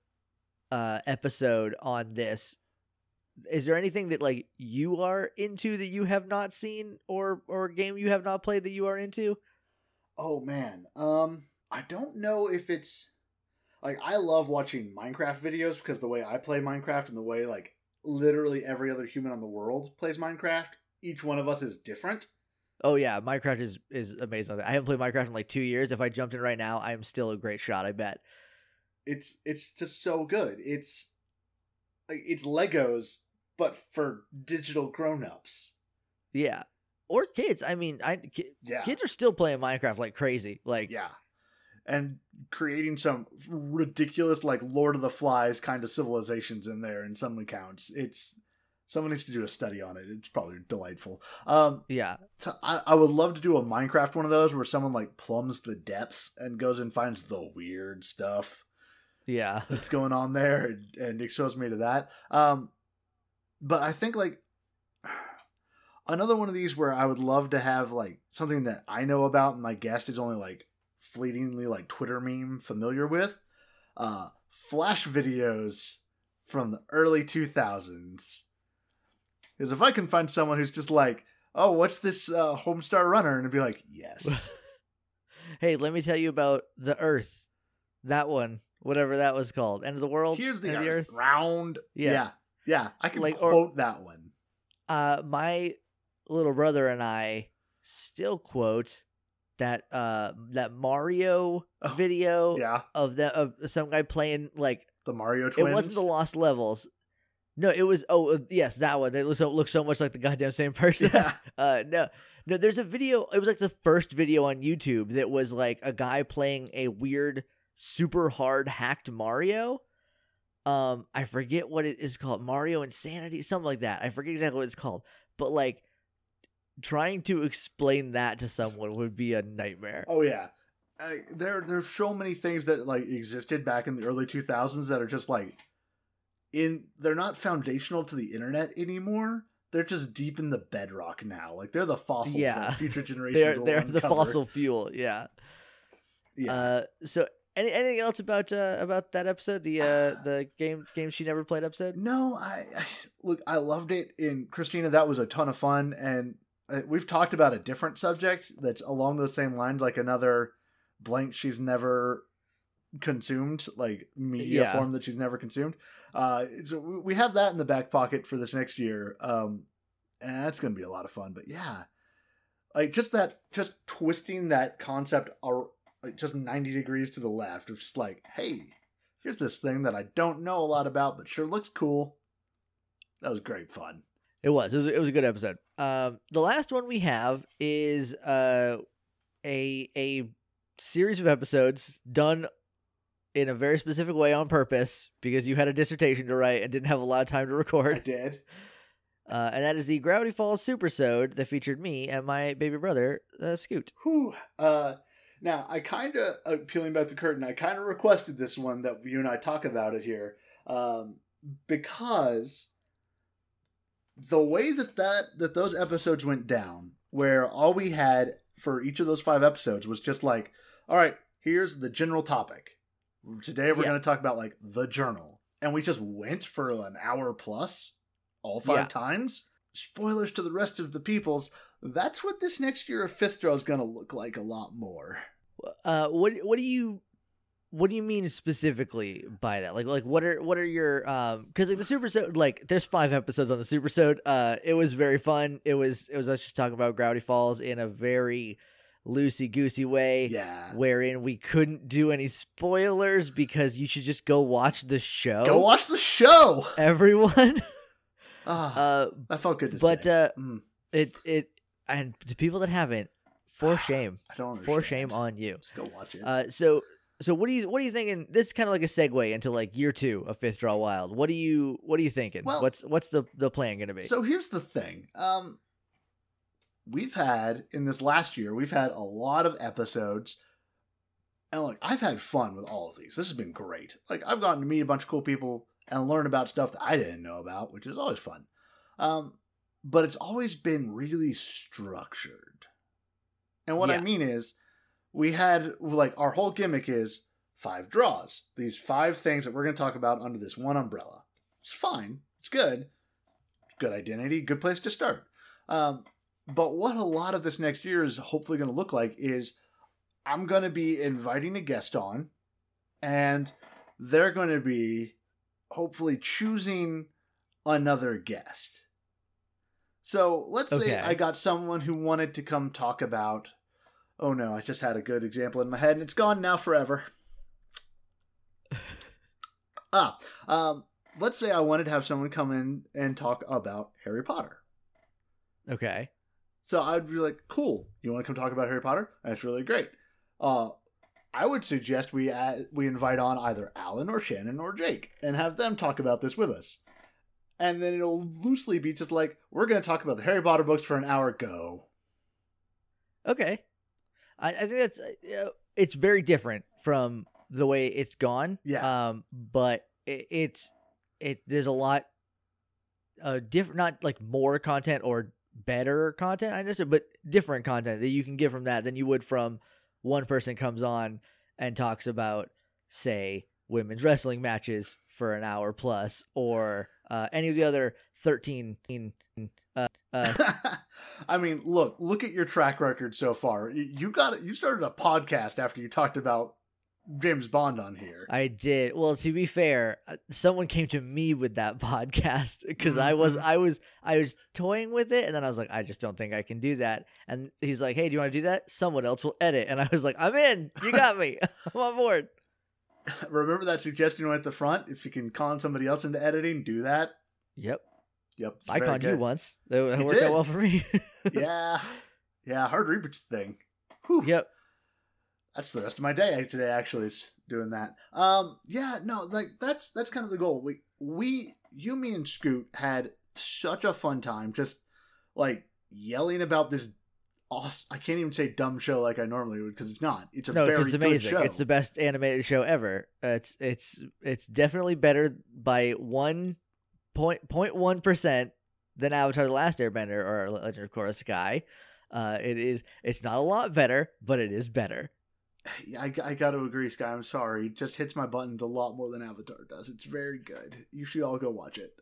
uh episode on this, is there anything that like you are into that you have not seen or or a game you have not played that you are into? Oh man, um, I don't know if it's like I love watching Minecraft videos because the way I play Minecraft and the way like literally every other human on the world plays Minecraft, each one of us is different. Oh yeah, Minecraft is is amazing. I haven't played Minecraft in like two years. If I jumped in right now, I am still a great shot. I bet. It's it's just so good. It's it's Legos, but for digital grown-ups. Yeah, or kids. I mean, I ki- Yeah, kids are still playing Minecraft like crazy. Like yeah, and creating some ridiculous like Lord of the Flies kind of civilizations in there in some accounts. It's someone needs to do a study on it. It's probably delightful. Um, yeah, So I, I would love to do a Minecraft one of those where someone like plumbs the depths and goes and finds the weird stuff yeah. that's going on there and, and expose me to that. Um, but I think like another one of these where I would love to have like something that I know about and my guest is only like fleetingly like Twitter meme familiar with. Uh, flash videos from the early 2000s. Because if I can find someone who's just like, oh, what's this uh, Homestar Runner? And it'd be like, yes. hey, let me tell you about the Earth. That one whatever that was called. End of the world. Here's the, End of earth, round. Yeah. yeah, yeah. I can Like, or- quote that one. uh my little brother and I still quote that uh that Mario Oh, video Yeah, of that of some guy playing like the Mario twins. it wasn't the Lost Levels. No, it was oh uh, yes that one. They look so, look so much like the goddamn same person. Yeah. Uh no. No, there's a video. It was like the first video on YouTube that was like a guy playing a weird, super hard hacked Mario. Um, I forget what it is called. Mario Insanity, something like that. I forget exactly what it's called. But like, trying to explain that to someone would be a nightmare. Oh yeah, I, there there's so many things that like existed back in the early 2000s that are just like in they're not foundational to the internet anymore. They're just deep in the bedrock now. Like they're the fossils Yeah. that future generations They're will they're the fossil fuel. Yeah. Yeah. Uh, so any anything else about uh about that episode? The uh the game game she never played episode. No, I, I look. I loved it in Christina. That was a ton of fun, and uh, we've talked about a different subject that's along those same lines, like another blank she's never consumed, like media Yeah. form that she's never consumed. Uh, so we have that in the back pocket for this next year, um, and that's going to be a lot of fun. But yeah, like just that, just twisting that concept, or like just ninety degrees to the left, of just like, hey, here's this thing that I don't know a lot about, but sure looks cool. That was great fun. It was. It was. It was a good episode. Um, the last one we have is uh, a a series of episodes done in a very specific way on purpose because you had a dissertation to write and didn't have a lot of time to record. I did. Uh, and that is the Gravity Falls Super Supersode that featured me and my baby brother, uh, Scoot. Whew. Uh, now I kind of uh, peeling back the curtain. I kind of requested this one that you and I talk about it here, um, because the way that that that those episodes went down, where all we had for each of those five episodes was just like, all right, here's the general topic. Today we're Yeah. going to talk about like the journal, and we just went for an hour plus, all five Yeah. times. Spoilers to the rest of the peoples. That's what this next year of fifth draw is going to look like a lot more. Uh, what what do you what do you mean specifically by that? Like like what are what are your um because like the supersode like there's five episodes on the super supersode. Uh, it was very fun. It was it was us just talking about Gravity Falls in a very loosey goosey way. Yeah. Wherein we couldn't do any spoilers because you should just go watch the show. Go watch the show. everyone. Ah, uh, that felt good to see. but say. uh, Mm, it it and to people that haven't, for shame, I don't understand. for shame on you. Just go watch it. Uh, so so what do you what are you thinking? This is kind of like a segue into like year two of Fifth Draw Wild. What do you what are you thinking? Well- what's what's the the plan gonna be? So here's the thing. Um we've had in this last year, we've had a lot of episodes. And look, I've had fun with all of these. This has been great. Like I've gotten to meet a bunch of cool people and learn about stuff that I didn't know about, which is always fun. Um but it's always been really structured. And what I mean is we had like our whole gimmick is five draws. These five things that we're going to talk about under this one umbrella. It's fine. It's good. Good identity. Good place to start. Um, but what a lot of this next year is hopefully going to look like is I'm going to be inviting a guest on, and they're going to be hopefully choosing another guest. So let's say I got someone who wanted to come talk about. Oh no, I just had a good example in my head and it's gone now forever. ah, um, let's say I wanted to have someone come in and talk about Harry Potter. okay. So I'd be like, cool. You want to come talk about Harry Potter? That's really great. Uh, I would suggest we add, we invite on either Alan or Shannon or Jake and have them talk about this with us. And then it'll loosely be just like, we're going to talk about the Harry Potter books for an hour. Go. Okay. I, I think that's uh, it's very different from the way it's gone. Yeah. Um, but it, it's it there's a lot uh different not like more content or better content I understand, but different content that you can get from that than you would from one person comes on and talks about say women's wrestling matches for an hour plus or uh, any of the other 13 uh, uh, I mean, look, look at your track record so far. You- You got it. You started a podcast after you talked about James Bond on here. I did. Well, to be fair, uh, someone came to me with that podcast because I was Mhm. I was I was toying with it and then I was like I just don't think I can do that. And he's like, "Hey, do you want to do that? Someone else will edit." And I was like, "I'm in. You got me. I'm on board." Remember that suggestion right at the front? If you can con somebody else into editing, do that. Yep. Yep. I conned you once. That, that worked did. out well for me. yeah. Yeah, hard reboot thing. Whew. yep. That's the rest of my day today actually is doing that. Um yeah, no, like that's that's kind of the goal. We we you me and Scoot had such a fun time just like yelling about this awesome I can't even say dumb show like I normally would because it's not. It's a No, very it's good amazing. show. It's the best animated show ever. It's it's it's definitely better by one point point one percent than Avatar: The Last Airbender or Legend of Korra Sky. Uh, it is. It's not a lot better, but it is better. I, I got to agree, Sky. I'm sorry. It just hits my buttons a lot more than Avatar does. It's very good. You should all go watch it.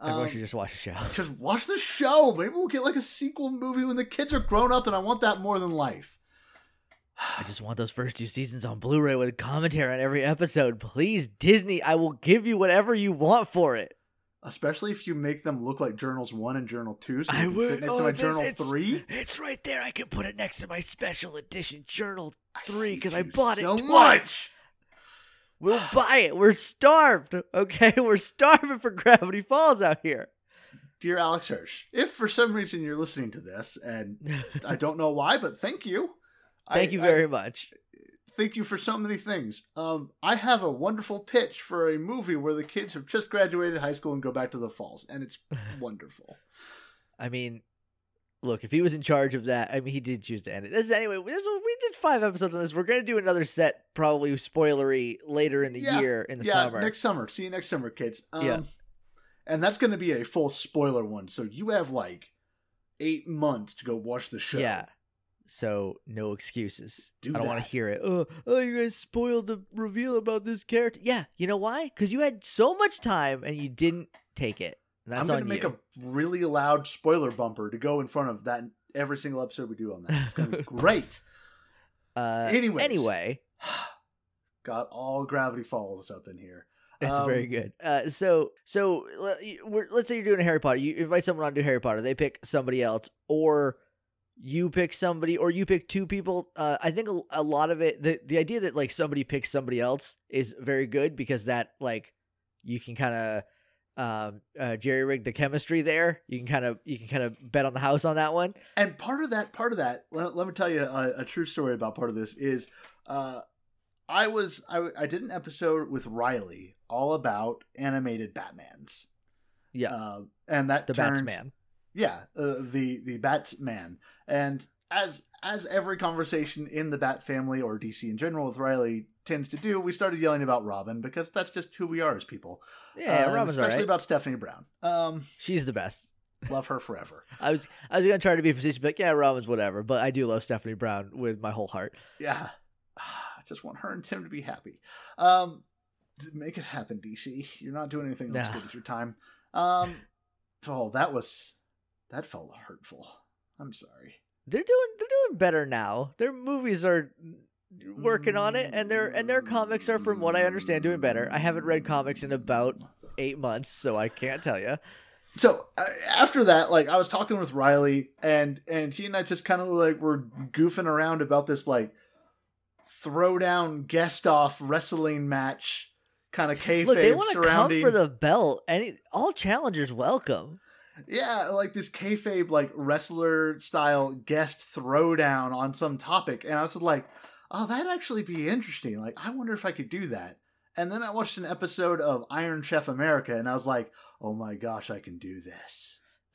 Everyone Um, should just watch the show. just watch the show. Maybe we'll get like a sequel movie when the kids are grown up, and I want that more than life. I just want those first two seasons on Blu-ray with commentary on every episode, please, Disney. I will give you whatever you want for it. Especially if you make them look like journals one and journal two, so I would- sit next oh, to my journal it's- three. It's right there. I can put it next to my special edition journal three because I you bought so it twice. much. We'll buy it. We're starved. Okay, we're starving for Gravity Falls out here. Dear Alex Hirsch, if for some reason you're listening to this, and I don't know why, but thank you. Thank I- you I- very much. Thank you for so many things. Um, I have a wonderful pitch for a movie where the kids have just graduated high school and go back to the falls, and it's wonderful. I mean, look, if he was in charge of that, I mean, he did choose to end it. This anyway. This, we did five episodes on this. We're gonna do another set, probably spoilery later in the Yeah, year in the yeah, summer. next summer. See you next summer, kids. Um, Yeah. and that's going to be a full spoiler one, so you have like eight months to go watch the show. Yeah. So no excuses. Do I don't want to hear it. Oh, oh, you guys spoiled the reveal about this character. Yeah, you know why? Because you had so much time and you didn't take it. That's I'm going to make you. a really loud spoiler bumper to go in front of that every single episode we do on that. It's going to be great. Uh, Anyways. anyway, Got all Gravity Falls up in here. it's Um, very good. Uh, so so let's say you're doing a Harry Potter. You invite someone on to do Harry Potter. They pick somebody else, or you pick somebody, or you pick two people. Uh, I think a, a lot of it, the the idea that like somebody picks somebody else is very good because that like you can kind of um uh jerry rig the chemistry there. You can kind of you can kind of bet on the house on that one. And part of that part of that let, let me tell you a, a true story about part of this is uh i was I, I did an episode with riley all about animated batmans. Yeah. Uh, and that the batsman yeah uh, the the batman and as as every conversation in the bat family or dc in general with riley tends to do we started yelling about robin because that's just who we are as people yeah Uh, robin's especially alright about stephanie brown um she's the best love her forever i was i was gonna try to be a but yeah robin's whatever but i do love stephanie brown with my whole heart Yeah. I just want her and Tim to be happy. Um, make it happen, DC. You're not doing anything else Nah. good with your time. Um, oh, that was that felt hurtful. I'm sorry. they're doing they're doing better now. Their movies are working on it and their and their comics are from what i understand doing better. I haven't read comics in about eight months so i can't tell you So uh, after that, like I was talking with Riley, and and he and I just kind of like were goofing around about this like throwdown guest off wrestling match kind of kayfabe look they want to come for the belt. Any all challengers welcome Yeah, like this kayfabe, like wrestler style guest throwdown on some topic, and I was like, "Oh, that'd actually be interesting. Like, I wonder if I could do that." And then I watched an episode of Iron Chef America, and I was like, "Oh my gosh, I can do this."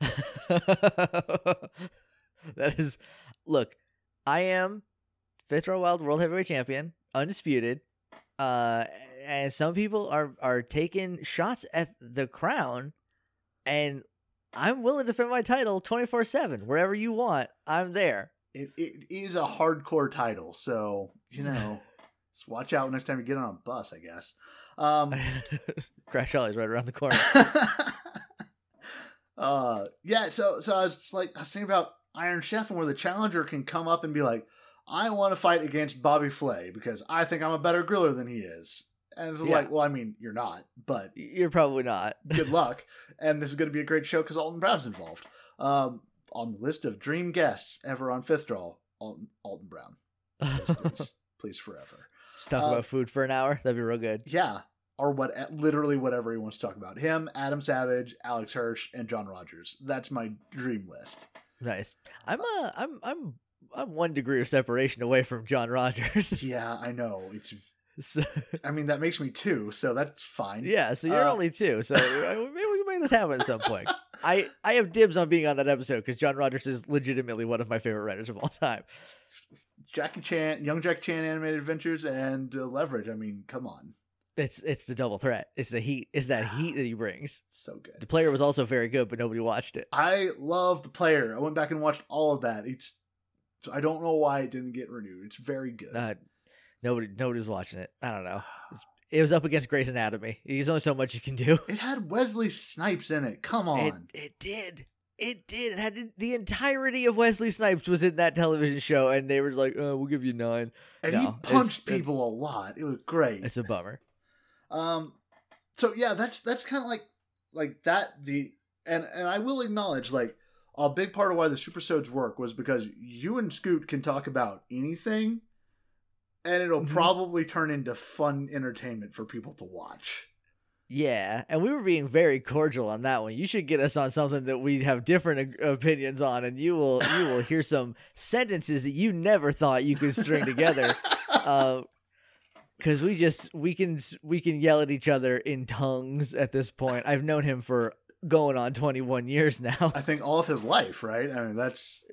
that is look i am fifth draw wild world heavyweight champion undisputed uh and some people are are taking shots at the crown and i'm willing to defend my title 24-7 wherever you want i'm there It, it is a hardcore title, so you know, just watch out next time you get on a bus. I guess. Um, crash Holly's right around the corner uh yeah so so i was just like i was thinking about iron chef and where the challenger can come up and be like I want to fight against Bobby Flay because I think I'm a better griller than he is. And it's Yeah. like, well, I mean, you're not, but You're probably not. good luck. and this is going to be a great show because Alton Brown's involved. Um, on the list of dream guests ever on Fifth Draw, Alton, Alton Brown. Yes, please. please, forever. Just talk Uh, about food for an hour. That'd be real good. Yeah. Or what? Literally whatever he wants to talk about. Him, Adam Savage, Alex Hirsch, and John Rogers. That's my dream list. Nice. I'm uh I'm I'm I'm one degree of separation away from John Rogers. Yeah, I know. It's. So, I mean, that makes me two, so that's fine. yeah, so you're Uh, only two. So uh, maybe we can make this happen at some point. I I have dibs on being on that episode because John Rogers is legitimately one of my favorite writers of all time. Jackie Chan, Young Jackie Chan animated adventures, and uh, Leverage. I mean, come on, It's it's the double threat. It's the heat. It's that heat that he brings. so good. The player was also very good, but nobody watched it. I love the player. I went back and watched all of that. It's. I don't know why it didn't get renewed. It's very good. Uh, nobody nobody's watching it. I don't know. It's, it was up against Grey's Anatomy. There's only so much you can do. it had Wesley Snipes in it. Come on. it did. It did. It had the entirety of Wesley Snipes was in that television show, and they were like, "Oh, we'll give you nine. and no, he punched it- people a lot. It was great. It's a bummer. Um, so yeah, that's that's kind of like like that. The and and I will acknowledge like a big part of why the supersodes work was because you and Scoot can talk about anything, and it'll Mhm. probably turn into fun entertainment for people to watch. Yeah, and we were being very cordial on that one. You should get us on something that we have different opinions on, and you will you will hear some sentences that you never thought you could string together. Uh, because we just we can we can yell at each other in tongues at this point. I've known him for going on 21 years now. I think all of his life, right? I mean, that's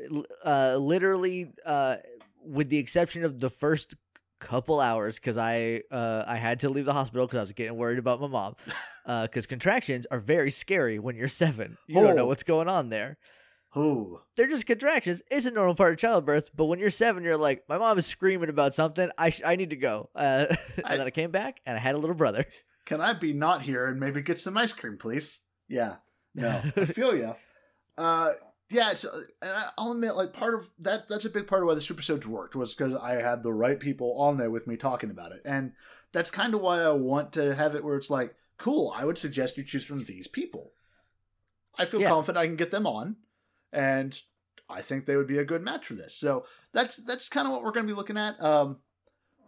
uh literally uh with the exception of the first couple hours because i uh i had to leave the hospital because i was getting worried about my mom uh because contractions are very scary when you're seven. You don't know Oh. what's going on there. Oh, they're just contractions. It's a normal part of childbirth but when you're seven you're like my mom is screaming about something. I sh- i need to go. Uh and I- then i came back and i had a little brother. Can I be not here and maybe get some ice cream, please? Yeah, no, I feel you. Uh, yeah, it's, and I- I'll admit, like part of that, that's a big part of why the supersodes worked was because I had the right people on there with me talking about it, and that's kind of why I want to have it where it's like, cool. I would suggest you choose from these people. I feel Yeah. confident I can get them on, and I think they would be a good match for this. So that's that's kind of what we're going to be looking at. Um,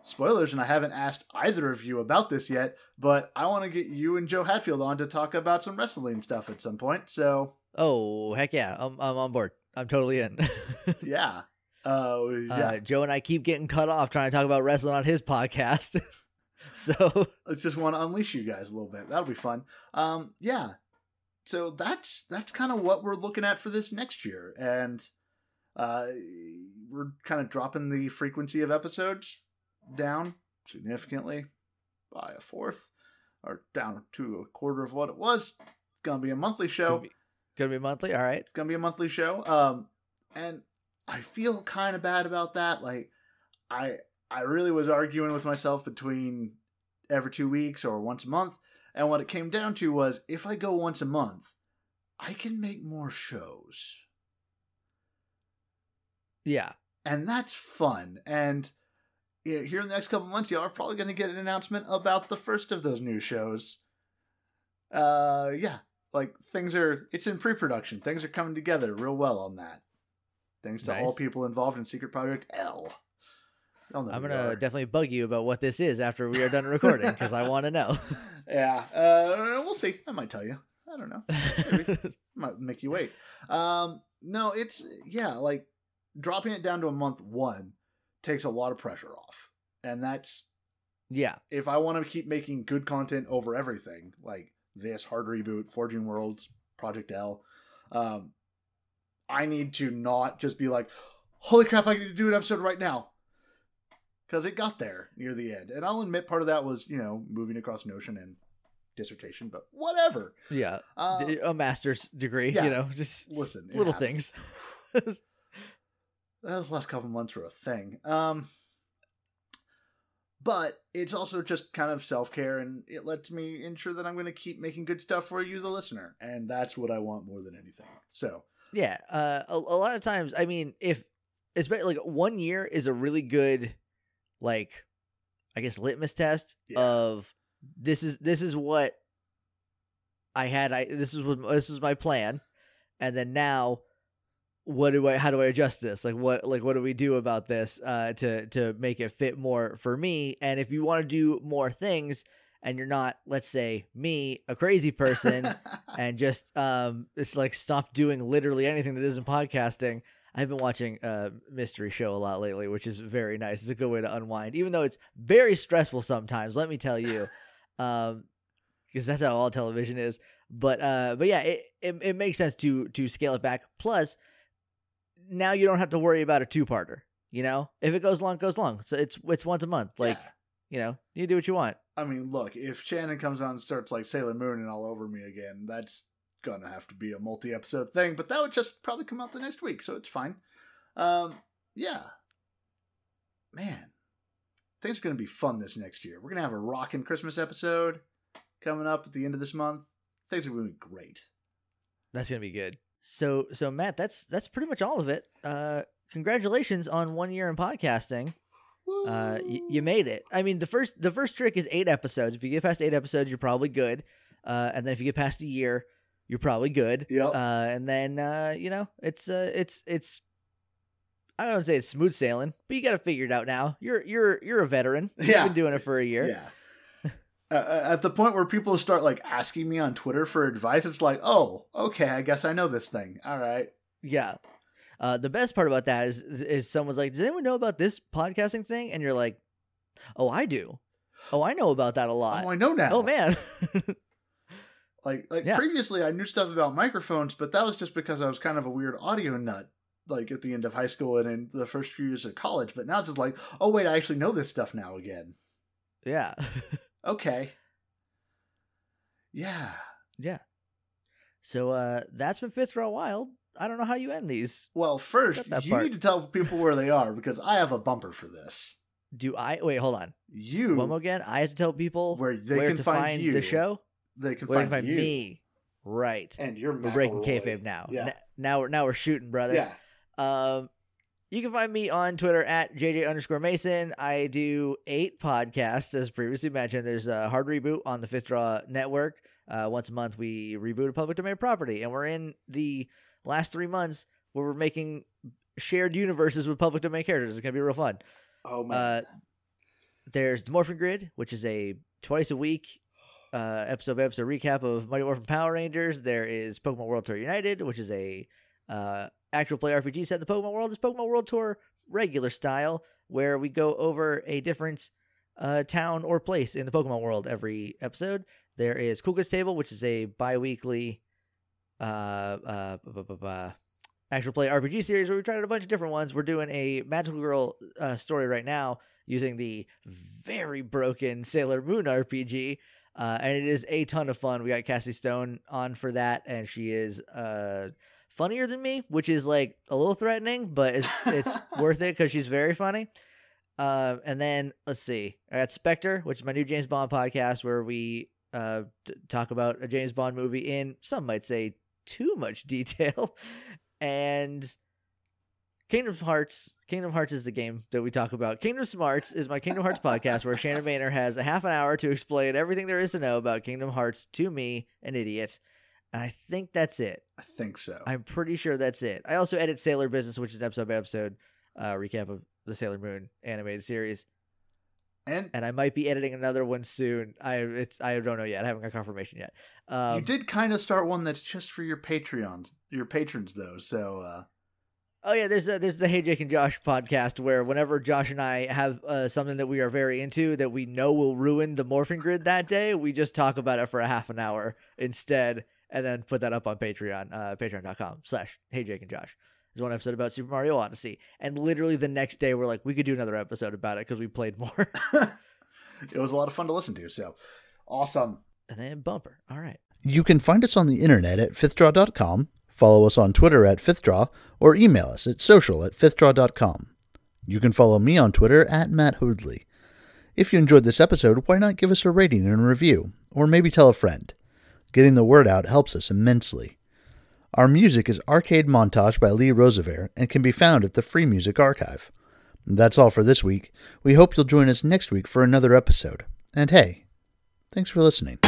spoilers, and I haven't asked either of you about this yet, but I want to get you and Joe Hatfield on to talk about some wrestling stuff at some point. So oh heck yeah i'm, I'm on board i'm totally in yeah, uh, yeah. uh, joe and i keep getting cut off trying to talk about wrestling on his podcast so I just want to unleash you guys a little bit. That'll be fun. Um, yeah. So that's that's kind of what we're looking at for this next year, and uh, we're kind of dropping the frequency of episodes down significantly by a fourth, or down to a quarter of what it was. It's gonna be a monthly show. Gonna be- monthly, all right. It's gonna be a monthly show. Um, and I feel kind of bad about that. Like, I I really was arguing with myself between every two weeks or once a month, and what it came down to was if I go once a month, I can make more shows, Yeah, and that's fun. And here in the next couple months, y'all are probably gonna get an announcement about the first of those new shows. Uh, yeah, like things are it's in pre-production. Things are coming together real well on that. Thanks to all people involved in secret project l. I'm gonna definitely bug you about what this is after we are done recording because I want to know. yeah uh we'll see. I might tell you. I don't know. Maybe. might make you wait. Um no it's yeah like dropping it down to a month one takes a lot of pressure off. And that's yeah, if I want to keep making good content over everything, like this hard reboot, Forging Worlds, Project L, um, I need to not just be like, "Holy crap, I need to do an episode right now," because it got there near the end. And I'll admit part of that was you know moving across Notion and dissertation, but whatever. yeah. Uh, a master's degree, yeah. you know, just listen, little happens. things. those last couple months were a thing. Um, but it's also just kind of self care, and it lets me ensure that I'm going to keep making good stuff for you, the listener, and that's what I want more than anything. So Yeah, uh, a, a lot of times, I mean, if especially like one year is a really good like I guess litmus test Yeah. of this is this is what I had I this is what this is my plan and then now what do I how do I adjust this? Like what like what do we do about this uh to to make it fit more for me? And if you want to do more things and you're not let's say me a crazy person and just um it's like stop doing literally anything that isn't podcasting. I've been watching a mystery show a lot lately which is very nice. It's a good way to unwind even though it's very stressful sometimes let me tell you. Um because that's how all television is. But uh but yeah it, it it makes sense to to scale it back. Plus now you don't have to worry about a two-parter you know if it goes long it goes long so it's it's once a month like Yeah. you know you do what you want I mean, look, if Shannon comes on and starts like Sailor Moon and all over me again, that's gonna have to be a multi-episode thing. But that would just probably come out the next week, so it's fine. Um, yeah, man, things are gonna be fun this next year. We're gonna have a rockin' Christmas episode coming up at the end of this month. Things are gonna be great. That's gonna be good. So so Matt, that's that's pretty much all of it. Uh congratulations on one year in podcasting. Uh y- you made it. I mean the first the first trick is eight episodes. If you get past eight episodes, you're probably good. Uh and then if you get past a year, you're probably good. Yep. Uh and then uh, you know, it's uh it's it's I don't say it's smooth sailing, but you got to figure it out now. You're you're you're a veteran. You've Yeah. been doing it for a year. Yeah. Uh, at the point where people start like asking me on Twitter for advice, it's like, oh, okay, I guess I know this thing. All right. Yeah. Uh, the best part about that is is someone's like, "Does anyone know about this podcasting thing?" And you're like, "Oh, I do. Oh, I know about that a lot. Oh, I know now. oh man, Like like Yeah. previously I knew stuff about microphones, but that was just because I was kind of a weird audio nut like at the end of high school and in the first few years of college. But now it's just like, oh wait, I actually know this stuff now again. yeah, Okay. Yeah. yeah." So uh, that's been Fifth Draw Wild. I don't know how you end these. Well, first you part. need to tell people where they are because I have a bumper for this. Do I wait? Hold on. You One more again. I have to tell people where they where can to find, find you. the show. They can Where find, find me. Right. And you're We're breaking McElroy. kayfabe now. Yeah. N- now we're now we're shooting, brother. Yeah. Um, you can find me on Twitter at JJ underscore Mason. I do eight podcasts, as previously mentioned. There's a hard reboot on the Fifth Draw Network. Uh, once a month, we reboot a public domain property, and we're in the last three months where we're making shared universes with public domain characters. It's gonna be real fun. Oh man. Uh, there's the Morphin Grid, which is a twice a week uh, episode by episode recap of Mighty Morphin Power Rangers. There is Pokemon World Tour United, which is a uh, actual play RPG set in the Pokemon world. is Pokemon World Tour regular style, where we go over a different uh, town or place in the Pokemon world every episode. There is Kids Table, which is a bi-weekly uh, uh, bu- actual play RPG series where we tried a bunch of different ones. We're doing a Magical Girl uh, story right now using the very broken Sailor Moon RPG. Uh, and it is a ton of fun. We got Cassie Stone on for that, and she is uh, funnier than me, which is like a little threatening, but it's, it's worth it because she's very funny. Um, and then let's see, I got Spectre, which is my new James Bond podcast where we uh, t- talk about a James Bond movie in some might say too much detail. and Kingdom Hearts, Kingdom Hearts is the game that we talk about. Kingdom Smarts is my Kingdom Hearts podcast where Shannon Maynor has a half an hour to explain everything there is to know about Kingdom Hearts to me, an idiot. And I think that's it. I think so. I'm pretty sure that's it. I also edit Sailor Business, which is episode by episode uh, recap of the Sailor Moon animated series, and and I might be editing another one soon. I it's I don't know yet. I haven't got confirmation yet. Um, you did kind of start one that's just for your Patreons, your patrons though. So uh Oh yeah, there's a, there's the Hey Jake and Josh podcast where whenever Josh and I have uh, something that we are very into that we know will ruin the Morphin Grid that day, we just talk about it for a half an hour instead, and then put that up on Patreon, uh, patreon.com slash Hey Jake and Josh. There's one episode about Super Mario Odyssey, and literally the next day we're like, we could do another episode about it because we played more. it was a lot of fun to listen to. So awesome. and then bumper. All right. You can find us on the internet at fifthdraw.com, follow us on Twitter at fifthdraw, or email us at social at fifthdraw.com. You can follow me on Twitter at Matt Hoodley. If you enjoyed this episode, why not give us a rating and a review, or maybe tell a friend? Getting the word out helps us immensely. Our music is Arcade Montage by Lee Rosevere and can be found at the Free Music Archive. That's all for this week. We hope you'll join us next week for another episode. And hey, thanks for listening.